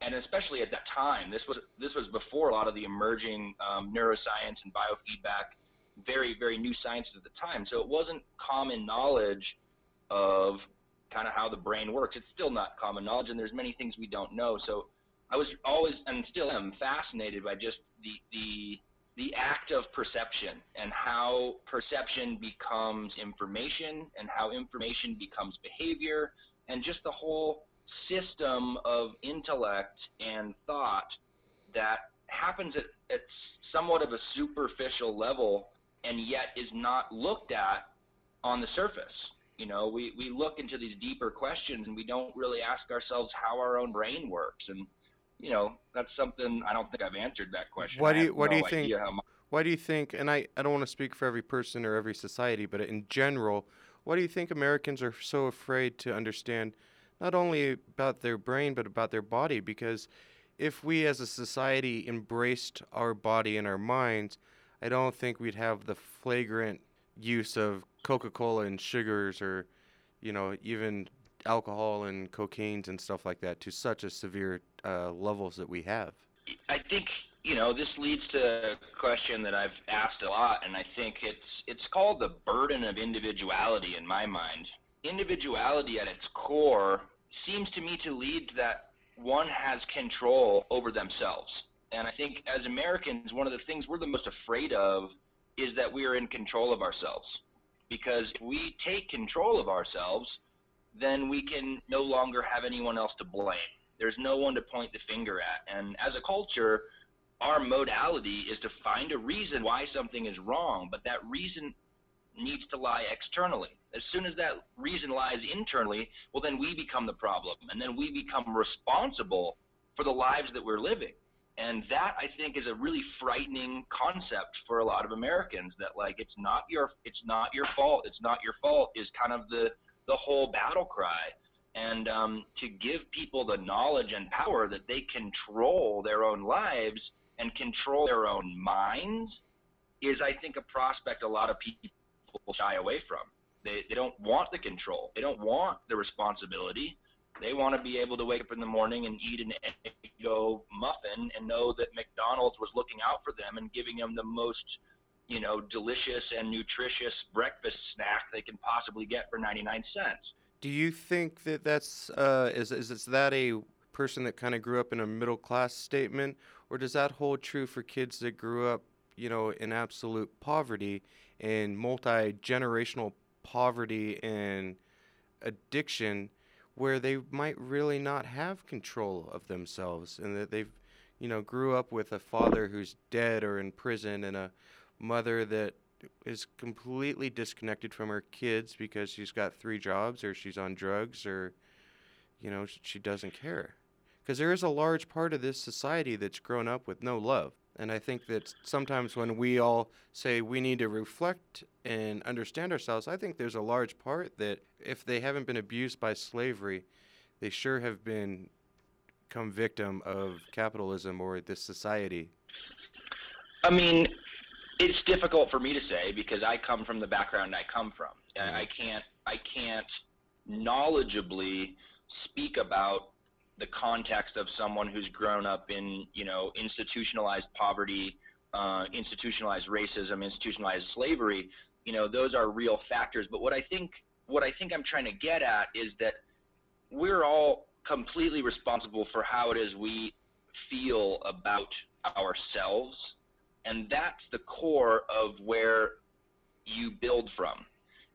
and especially at that time, this was this was before a lot of the emerging um, neuroscience and biofeedback, very very new science at the time. So it wasn't common knowledge of kind of how the brain works. It's still not common knowledge, and there's many things we don't know. So I was always and still am fascinated by just the the the act of perception and how perception becomes information and how information becomes behavior and just the whole system of intellect and thought that happens at, at somewhat of a superficial level and yet is not looked at on the surface. You know, we, we look into these deeper questions and we don't really ask ourselves how our own brain works. And, you know, that's something I don't think I've answered that question. Why I do you have Why do you think much Why do you think? And I I don't want to speak for every person or every society, but in general, why do you think Americans are so afraid to understand not only about their brain but about their body? Because if we as a society embraced our body and our minds, I don't think we'd have the flagrant use of Coca-Cola and sugars or you know even alcohol and cocaines and stuff like that to such a severe uh, levels that we have. I think you know this leads to a question that I've asked a lot, and I think it's it's called the burden of individuality in my mind. Individuality at its core seems to me to lead to that one has control over themselves, and I think as Americans, one of the things we're the most afraid of is that we are in control of ourselves, because if we take control of ourselves, then we can no longer have anyone else to blame. There's no one to point the finger at. And as a culture, our modality is to find a reason why something is wrong, but that reason needs to lie externally. As soon as that reason lies internally, well, then we become the problem, and then we become responsible for the lives that we're living. And that I think is a really frightening concept for a lot of Americans. That like it's not your it's not your fault. It's not your fault is kind of the the whole battle cry and um, to give people the knowledge and power that they control their own lives and control their own minds is, I think, a prospect a lot of people shy away from. They, they don't want the control. They don't want the responsibility. They want to be able to wake up in the morning and eat an Egg McMuffin and know that McDonald's was looking out for them and giving them the most, you know, delicious and nutritious breakfast snack they can possibly get for 99 cents. Do you think that that's uh, is is that a person that kind of grew up in a middle class statement, or does that hold true for kids that grew up, you know, in absolute poverty and multi generational poverty and addiction, where they might really not have control of themselves, and that they've, you know, grew up with a father who's dead or in prison and a mother that is completely disconnected from her kids because she's got three jobs or she's on drugs or you know she doesn't care. Because there is a large part of this society that's grown up with no love and i think that sometimes when we all say we need to reflect and understand ourselves i think there's a large part that if they haven't been abused by slavery they sure have been come victim of capitalism or this society I mean, it's difficult for me to say because I come from the background I come from. And I mm-hmm. can't I can't knowledgeably speak about the context of someone who's grown up in you know institutionalized poverty, uh, institutionalized racism, institutionalized slavery. You know those are real factors. But what I think what I think I'm trying to get at is that we're all completely responsible for how it is we feel about ourselves and that's the core of where you build from.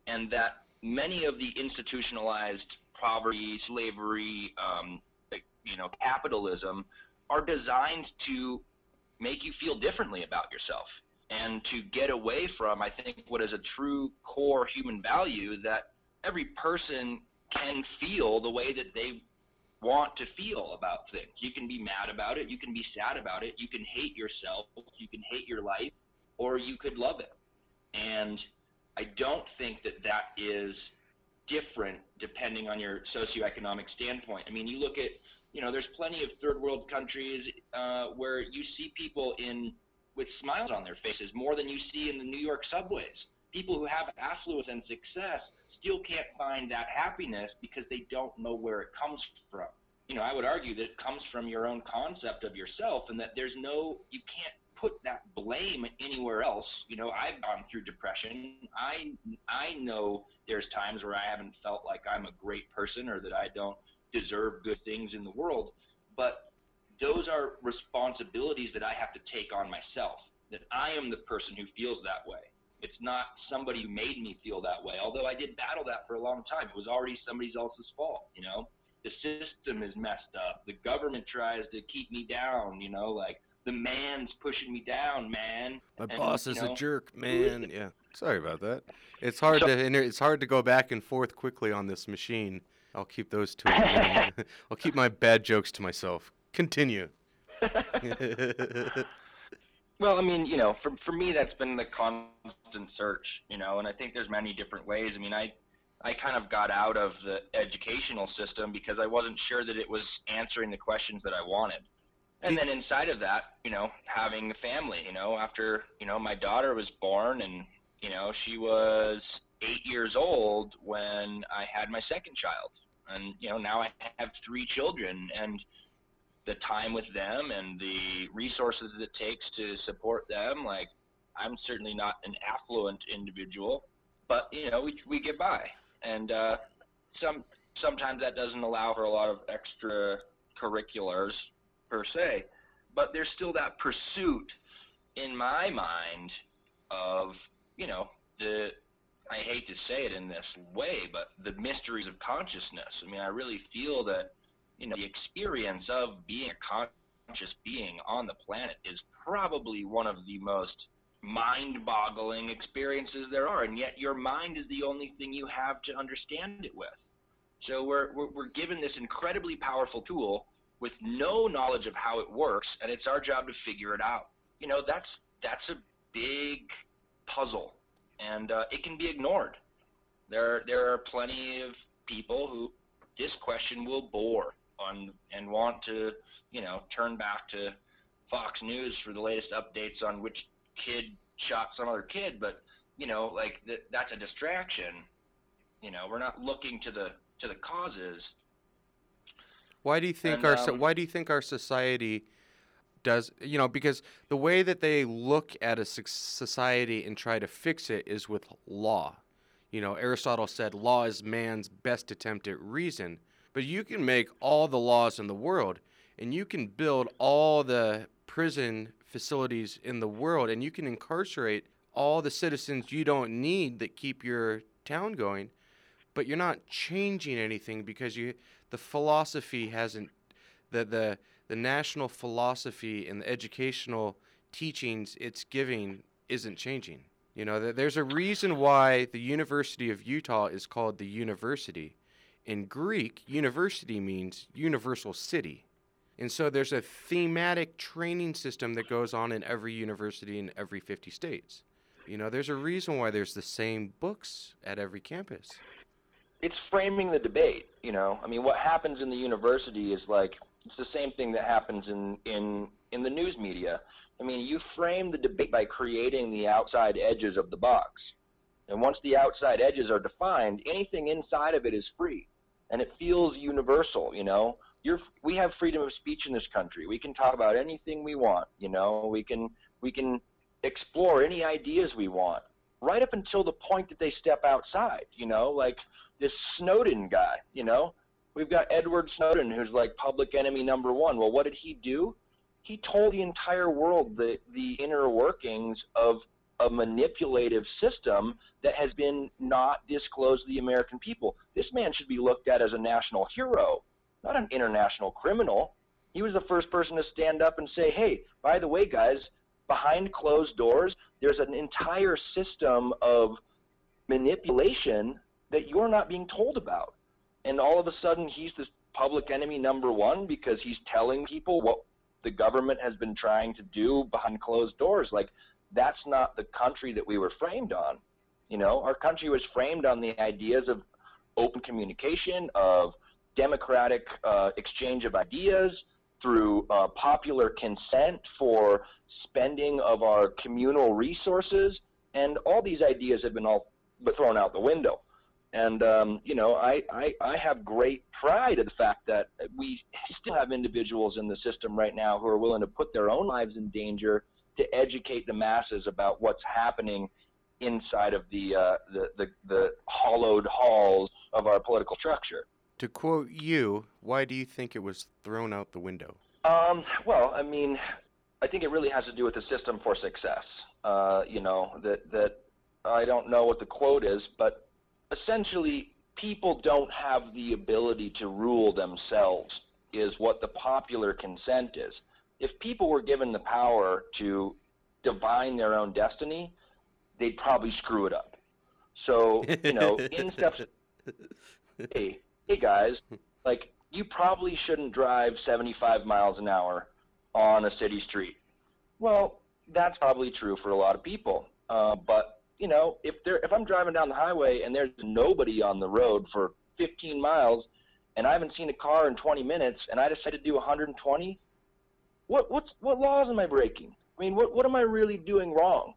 And that many of the institutionalized poverty, slavery, um, you know, capitalism are designed to make you feel differently about yourself and to get away from, I think, what is a true core human value that every person can feel the way that they want to feel about things. You can be mad about it, you can be sad about it, you can hate yourself, you can hate your life, or you could love it. And I don't think that that is different depending on your socioeconomic standpoint. I mean, you look at, you know, there's plenty of third world countries uh, where you see people in with smiles on their faces more than you see in the New York subways. People who have affluence and success still can't find that happiness because they don't know where it comes from. you know, I would argue that it comes from your own concept of yourself, and that there's no, you can't put that blame anywhere else. You know, I've gone through depression. I I know there's times where I haven't felt like I'm a great person or that I don't deserve good things in the world, but those are responsibilities that I have to take on myself. That I am the person who feels that way. It's not somebody who made me feel that way. Although I did battle that for a long time. It was already somebody else's fault, you know. The system is messed up. The government tries to keep me down, you know, like the man's pushing me down, man. My And, boss you is know, a jerk, man. Yeah. Sorry about that. It's hard So- to inter- it's hard to go back and forth quickly on this machine. I'll keep those to. I'll keep my bad jokes to myself. Continue. Well, I mean, you know, for for me, that's been the constant search, you know, and I think there's many different ways. I mean, I I kind of got out of the educational system because I wasn't sure that it was answering the questions that I wanted. And then inside of that, you know, having a family, you know, after, you know, my daughter was born and, you know, she was eight years old when I had my second child. And, you know, now I have three children and the time with them and the resources it takes to support them, like I'm certainly not an affluent individual, but you know, we we get by. And uh some sometimes that doesn't allow for a lot of extra curriculars per se, but there's still that pursuit in my mind of, you know, the I hate to say it in this way, but the mysteries of consciousness. I mean, I really feel that you know, the experience of being a conscious being on the planet is probably one of the most mind-boggling experiences there are, and yet your mind is the only thing you have to understand it with. So we're, we're, we're given this incredibly powerful tool with no knowledge of how it works, and it's our job to figure it out. You know, that's that's a big puzzle, and uh, it can be ignored. There there are plenty of people who this question will bore on and want to, you know, turn back to Fox News for the latest updates on which kid shot some other kid, but you know, like th- that's a distraction. You know, we're not looking to the to the causes. Why do you think And, our so- um, why do you think our society does you know because the way that they look at a society and try to fix it is with law. You know, Aristotle said law is man's best attempt at reason, but you can make all the laws in the world and you can build all the prison facilities in the world and you can incarcerate all the citizens you don't need that keep your town going but you're not changing anything because you the philosophy hasn't the the the national philosophy and the educational teachings it's giving isn't changing. You know, there- there's a reason why the University of Utah is called the university. In Greek, university means universal city. And so there's a thematic training system that goes on in every university in every 50 states. You know, there's a reason why there's the same books at every campus. it's framing the debate. You know, I mean, what happens in the university is like it's the same thing that happens in in in the news media. I mean, you frame the debate by creating the outside edges of the box, and once the outside edges are defined, anything inside of it is free, and it feels universal. You know, you're we have freedom of speech in this country. We can talk about anything we want. You know, we can we can explore any ideas we want, right up until the point that they step outside. You know, like this Snowden guy, you know? We've got Edward Snowden, who's like public enemy number one. Well, what did he do? He told the entire world the, the inner workings of a manipulative system that has been not disclosed to the American people. This man should be looked at as a national hero, not an international criminal. He was the first person to stand up and say, hey, by the way, guys, behind closed doors, there's an entire system of manipulation that you're not being told about. And all of a sudden, he's this public enemy number one because he's telling people what the government has been trying to do behind closed doors. Like, that's not the country that we were framed on. You know, our country was framed on the ideas of open communication, of democratic uh, exchange of ideas through uh, popular consent for spending of our communal resources, and all these ideas have been all thrown out the window. And um, you know, I, I I have great pride in the fact that we still have individuals in the system right now who are willing to put their own lives in danger to educate the masses about what's happening inside of the uh, the, the the hollowed halls of our political structure. To quote you, why do you think it was thrown out the window? Um, well, I mean, I think it really has to do with the system for success. Uh, you know, that that I don't know what the quote is, but essentially, people don't have the ability to rule themselves. Is what the popular consent is. If people were given the power to divine their own destiny, they'd probably screw it up. So, you know, in steps. Hey, hey guys, like you probably shouldn't drive 75 miles an hour on a city street. Well, that's probably true for a lot of people. Uh, but you know, if there, if I'm driving down the highway and there's nobody on the road for 15 miles, and I haven't seen a car in 20 minutes, and I decide to do 120, what what's what laws am I breaking? I mean, what what am I really doing wrong?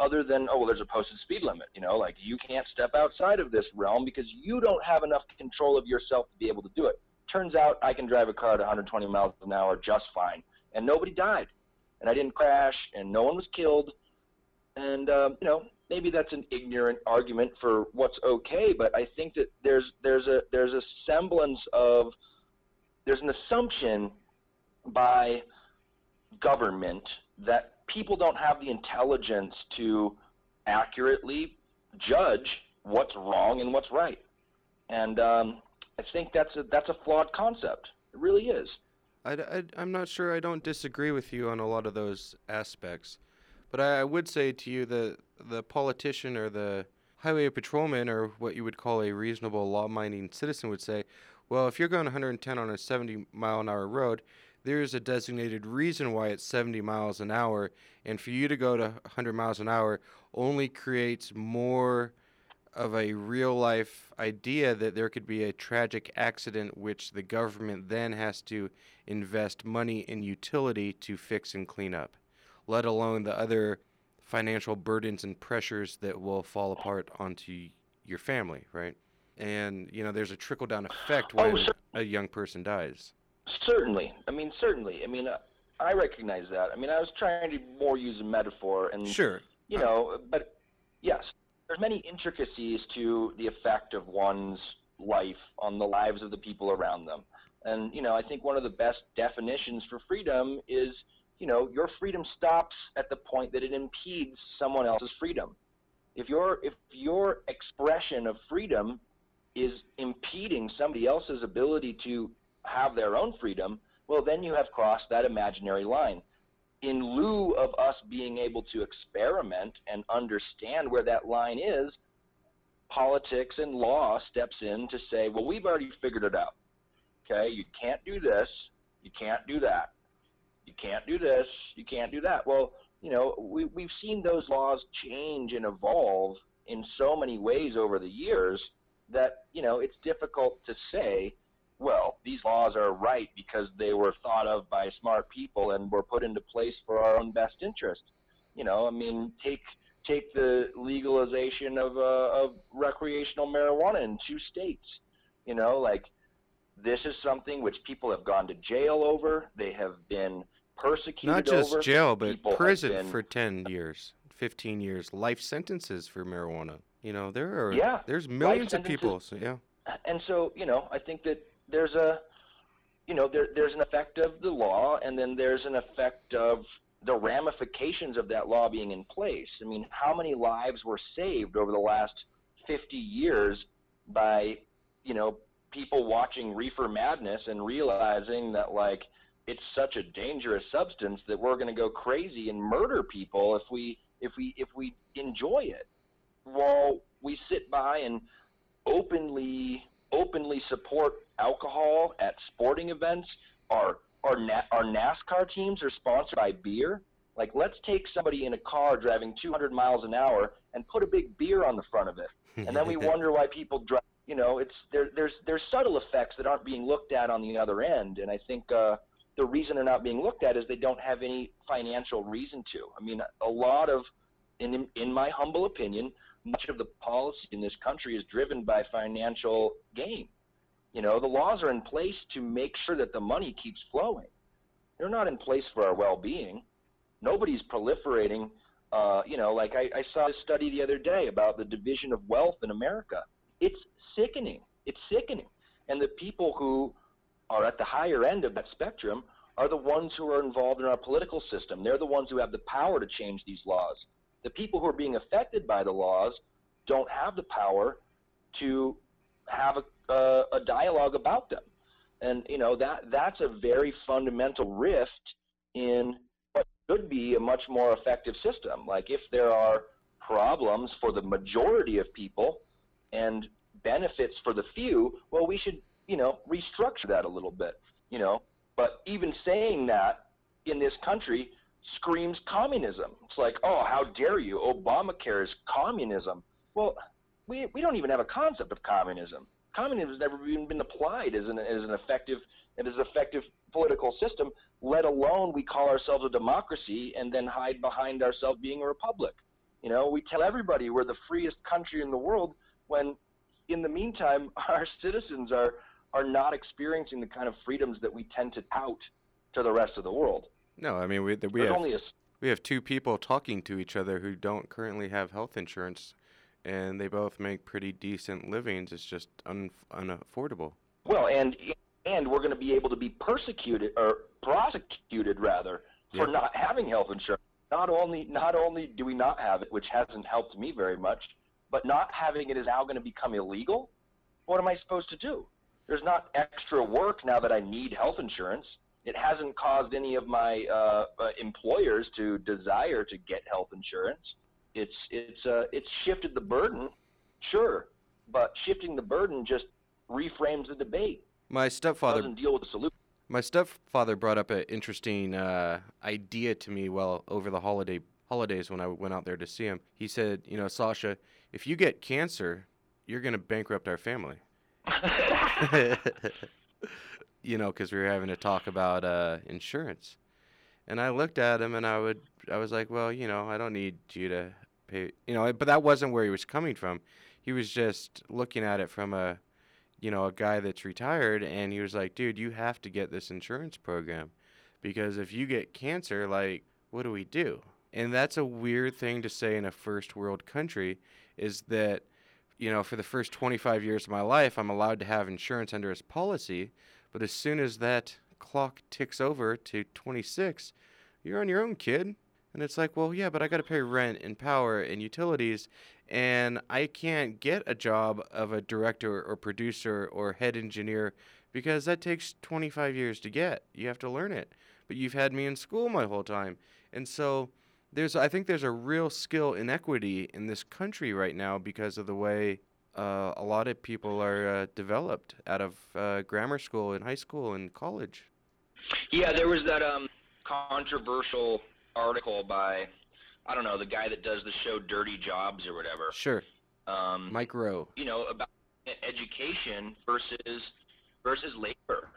Other than oh, well, there's a posted speed limit. You know, like you can't step outside of this realm because you don't have enough control of yourself to be able to do it. Turns out I can drive a car at 120 miles an hour just fine, and nobody died, and I didn't crash, and no one was killed, and um, you know maybe that's an ignorant argument for what's okay, but I think that there's there's a there's a semblance of there's an assumption by government that people don't have the intelligence to accurately judge what's wrong and what's right, and um, I think that's a that's a flawed concept. It really is. I, I'm not sure. I don't disagree with you on a lot of those aspects. But I, I would say to you that the politician or the highway patrolman or what you would call a reasonable law-minding citizen would say, well, if you're going 110 on a 70 mile an hour road, there is a designated reason why it's 70 miles an hour, and for you to go to 100 miles an hour only creates more of a real life idea that there could be a tragic accident which the government then has to invest money in utility to fix and clean up let alone the other financial burdens and pressures that will fall apart onto your family, right? And you know, there's a trickle down effect Oh, when cer- a young person dies. Certainly. I mean, certainly. I mean, uh, I recognize that. I mean, I was trying to more use a metaphor, and Sure. you know, but yes, there's many intricacies to the effect of one's life on the lives of the people around them. And you know, I think one of the best definitions for freedom is, you know, your freedom stops at the point that it impedes someone else's freedom. If your if your expression of freedom is impeding somebody else's ability to have their own freedom, well, then you have crossed that imaginary line. In lieu of us being able to experiment and understand where that line is, politics and law steps in to say, well, we've already figured it out. Okay, you can't do this, you can't do that, you can't do this, you can't do that. Well, you know, we, we've seen those laws change and evolve in so many ways over the years that, you know, it's difficult to say, well, these laws are right because they were thought of by smart people and were put into place for our own best interest. You know, I mean, take take the legalization of uh, of recreational marijuana in two states. You know, like this is something which people have gone to jail over. They have been persecuted Not just jail, but prison been- for 10 years, 15 years, life sentences for marijuana. You know, there are Yeah, there's millions of people. So yeah. and so you know i think that there's a you know there, there's an effect of the law and then there's an effect of the ramifications of that law being in place i mean how many lives were saved over the last 50 years by you know people watching reefer madness and realizing that like it's such a dangerous substance that we're going to go crazy and murder people if we if we if we enjoy it while we sit by and openly openly support alcohol at sporting events. Our our Na- our NASCAR teams are sponsored by beer. Like, let's take somebody in a car driving 200 miles an hour and put a big beer on the front of it, and then we wonder why people drive. You know, it's there. There's there's subtle effects that aren't being looked at on the other end, and I think uh, the reason they're not being looked at is they don't have any financial reason to. I mean, a lot of, in in my humble opinion, much of the policy in this country is driven by financial gain. You know, the laws are in place to make sure that the money keeps flowing. They're not in place for our well-being. Nobody's proliferating. Uh, you know, like I, I saw a study the other day about the division of wealth in America. It's sickening. It's sickening. And the people who are at the higher end of that spectrum are the ones who are involved in our political system. They're the ones who have the power to change these laws. The people who are being affected by the laws don't have the power to have a, uh, a dialogue about them. And you know that that's a very fundamental rift in what should be a much more effective system. Like if there are problems for the majority of people and benefits for the few, well, we should you know restructure that a little bit. You know, but even saying that in this country screams communism. It's like, oh, how dare you? Obamacare is communism. Well, we, we don't even have a concept of communism. Communism has never even been applied as an, as an effective as an effective political system, let alone we call ourselves a democracy and then hide behind ourselves being a republic. You know, we tell everybody we're the freest country in the world when in the meantime our citizens are are not experiencing the kind of freedoms that we tend to tout to the rest of the world. No, I mean we we There's have a we have two people talking to each other who don't currently have health insurance, and they both make pretty decent livings. It's just un, unaffordable. Well, and and we're going to be able to be persecuted or prosecuted rather for Yeah. not having health insurance. Not only not only do we not have it, which hasn't helped me very much, but not having it is now going to become illegal. What am I supposed to do? There's not extra work now that I need health insurance. It hasn't caused any of my uh, uh, employers to desire to get health insurance. It's it's uh, it's shifted the burden, sure, but shifting the burden just reframes the debate. My stepfather doesn't deal with the solution. My stepfather brought up an interesting uh, idea to me well over the holiday holidays when I went out there to see him. He said, "You know, Sasha, if you get cancer, you're going to bankrupt our family." you know, because we were having to talk about uh, insurance, and I looked at him and I would, I was like, "Well, you know, I don't need you to pay," you know, but that wasn't where he was coming from. He was just looking at it from a you know, a guy that's retired, and he was like, dude, you have to get this insurance program because if you get cancer, like, what do we do? And that's a weird thing to say in a first world country is that, you know, for the first 25 years of my life, I'm allowed to have insurance under his policy, but as soon as that clock ticks over to 26, you're on your own, kid. And it's like, well, yeah, but I got to pay rent and power and utilities, and I can't get a job of a director or producer or head engineer because that takes 25 years to get. You have to learn it. But you've had me in school my whole time. And so there's I think there's a real skill inequity in this country right now because of the way uh, a lot of people are uh, developed out of uh, grammar school and high school and college. Yeah, there was that um controversial article by I don't know the guy that does the show Dirty Jobs or whatever. Sure. Um, Mike Rowe. you know about education versus versus labor,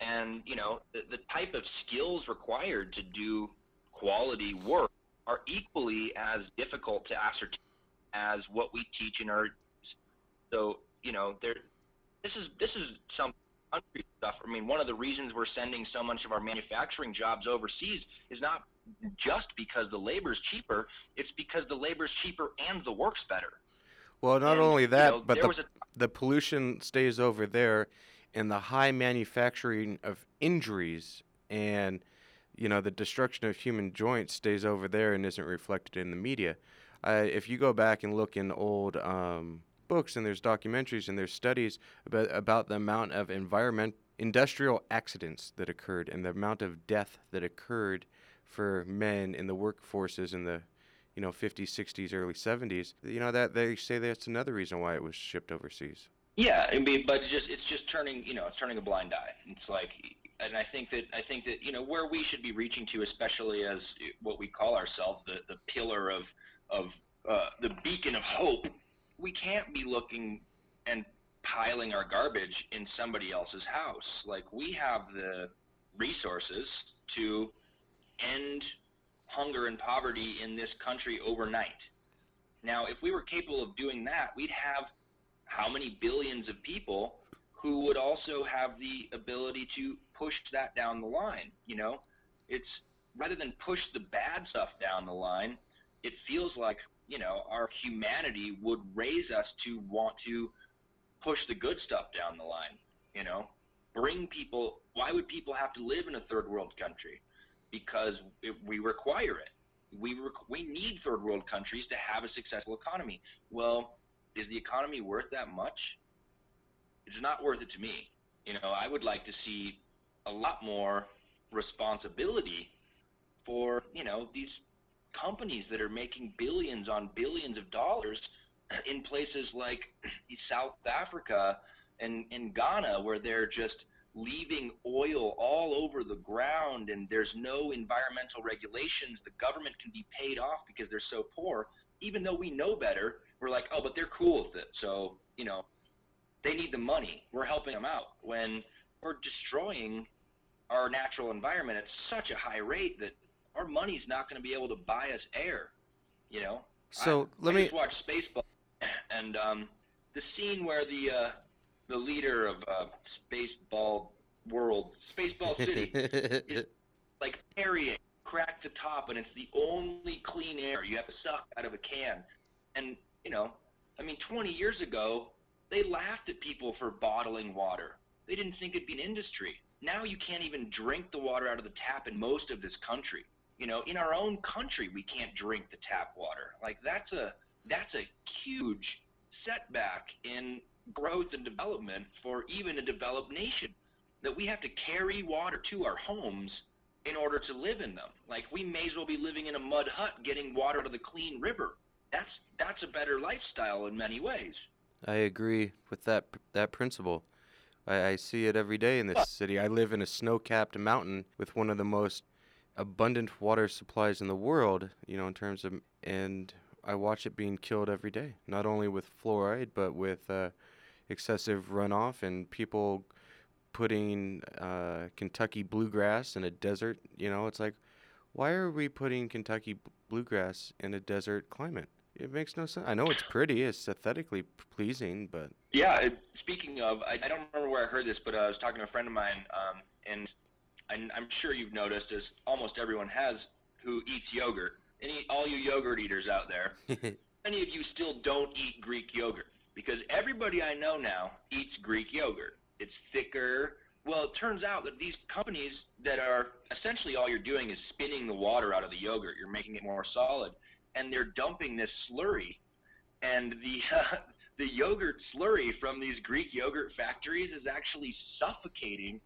and you know the, the type of skills required to do quality work are equally as difficult to ascertain as what we teach in our. So you know there, this is this is some country stuff. I mean, one of the reasons we're sending so much of our manufacturing jobs overseas is not just because the labor's cheaper. It's because the labor's cheaper and the work's better. Well, not And, only you that, know, but the, a- the pollution stays over there, and the high manufacturing of injuries and you know the destruction of human joints stays over there and isn't reflected in the media. Uh, if you go back and look in old um, books and there's documentaries and there's studies about about the amount of environment industrial accidents that occurred and the amount of death that occurred for men in the workforces in the you know 50s 60s early 70s you know that they say that's another reason why it was shipped overseas Yeah, but it's just it's just turning you know it's turning a blind eye. It's like, and I think that I think that you know where we should be reaching to, especially as what we call ourselves the the pillar of of uh, the beacon of hope. We can't be looking and piling our garbage in somebody else's house. Like we have the resources to end hunger and poverty in this country overnight. Now, if we were capable of doing that, we'd have how many billions of people who would also have the ability to push that down the line. You know, it's rather than push the bad stuff down the line, it feels like you know our humanity would raise us to want to push the good stuff down the line. You know, bring people. Why would people have to live in a third world country? Because it, we require it. We rec- we need third world countries to have a successful economy. Well, is the economy worth that much? It's not worth it to me. You know, I would like to see a lot more responsibility for you know these companies that are making billions on billions of dollars in places like South Africa and in Ghana where they're just leaving oil all over the ground and there's no environmental regulations. The government can be paid off because they're so poor. Even though we know better we're like oh but they're cool with it. So you know they need the money. We're helping them out. When we're destroying our natural environment at such a high rate that our money's not going to be able to buy us air you know So I, let I me. just watched Spaceball, and um, the scene where the uh, the leader of uh, Spaceball World, Spaceball City, is like carrying, crack the top, and it's the only clean air you have to suck out of a can. And you know, I mean, 20 years ago, they laughed at people for bottling water. They didn't think it'd be an industry. Now you can't even drink the water out of the tap in most of this country. You know, in our own country, we can't drink the tap water. Like that's a that's a huge setback in growth and development for even a developed nation. That we have to carry water to our homes in order to live in them. Like we may as well be living in a mud hut getting water to the clean river. That's that's a better lifestyle in many ways. I agree with that that principle. I, I see it every day in this city. I live in a snow-capped mountain with one of the most abundant water supplies in the world. You know, in terms of, and I watch it being killed every day. Not only with fluoride, but with uh, excessive runoff and people putting uh, Kentucky bluegrass in a desert. You know, it's like, why are we putting Kentucky bluegrass in a desert climate? It makes no sense. I know it's pretty, it's aesthetically pleasing, but Yeah. It, speaking of, I, I don't remember where I heard this, but I was talking to a friend of mine, um, and I'm, I'm sure you've noticed, as almost everyone has, who eats yogurt. Any, all you yogurt eaters out there, many of you still don't eat Greek yogurt because everybody I know now eats Greek yogurt. It's thicker. Well, it turns out that these companies that are essentially all you're doing is spinning the water out of the yogurt. You're making it more solid, and they're dumping this slurry, and the uh, the yogurt slurry from these Greek yogurt factories is actually suffocating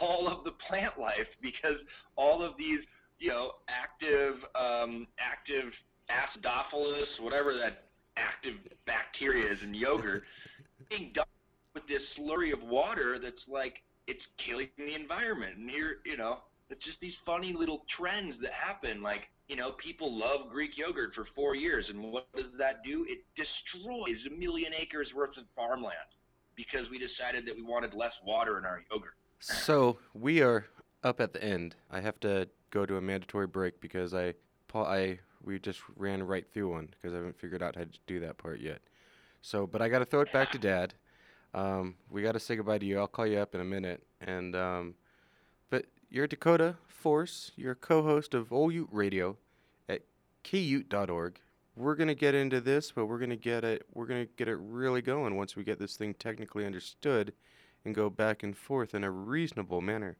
all of the plant life because all of these you know active um, active acidophilus whatever that active bacteria is in yogurt being dumped with this slurry of water that's like it's killing the environment. And here you know it's just these funny little trends that happen like you know people love greek yogurt for four years and what does that do it destroys a million acres worth of farmland because we decided that we wanted less water in our yogurt So we are up at the end. I have to go to a mandatory break because I, Paul, I we just ran right through one because I haven't figured out how to do that part yet. So, but I got to throw it back to Dad. Um, we got to say goodbye to you. I'll call you up in a minute. And um, but you're Dakota Force. You're co-host of Old Ute Radio at kute.org. We're gonna get into this, but we're gonna get it. We're gonna get it really going once we get this thing technically understood and go back and forth in a reasonable manner.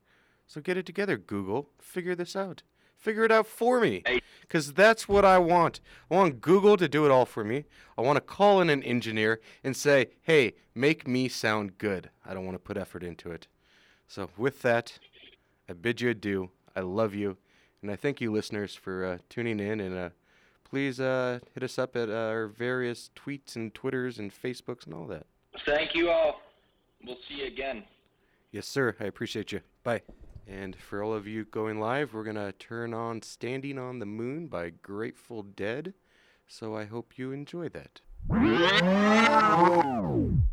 So get it together, Google. Figure this out. Figure it out for me. Because that's what I want. I want Google to do it all for me. I want to call in an engineer and say, hey, make me sound good. I don't want to put effort into it. So, with that, I bid you adieu. I love you. And I thank you, listeners, for uh, tuning in. And uh, please uh, hit us up at uh, our various tweets and Twitters and Facebooks and all that. thank you all we'll see you again Yes, sir. I appreciate you. Bye. And for all of you going live, we're going to turn on Standing on the Moon by Grateful Dead. So I hope you enjoy that.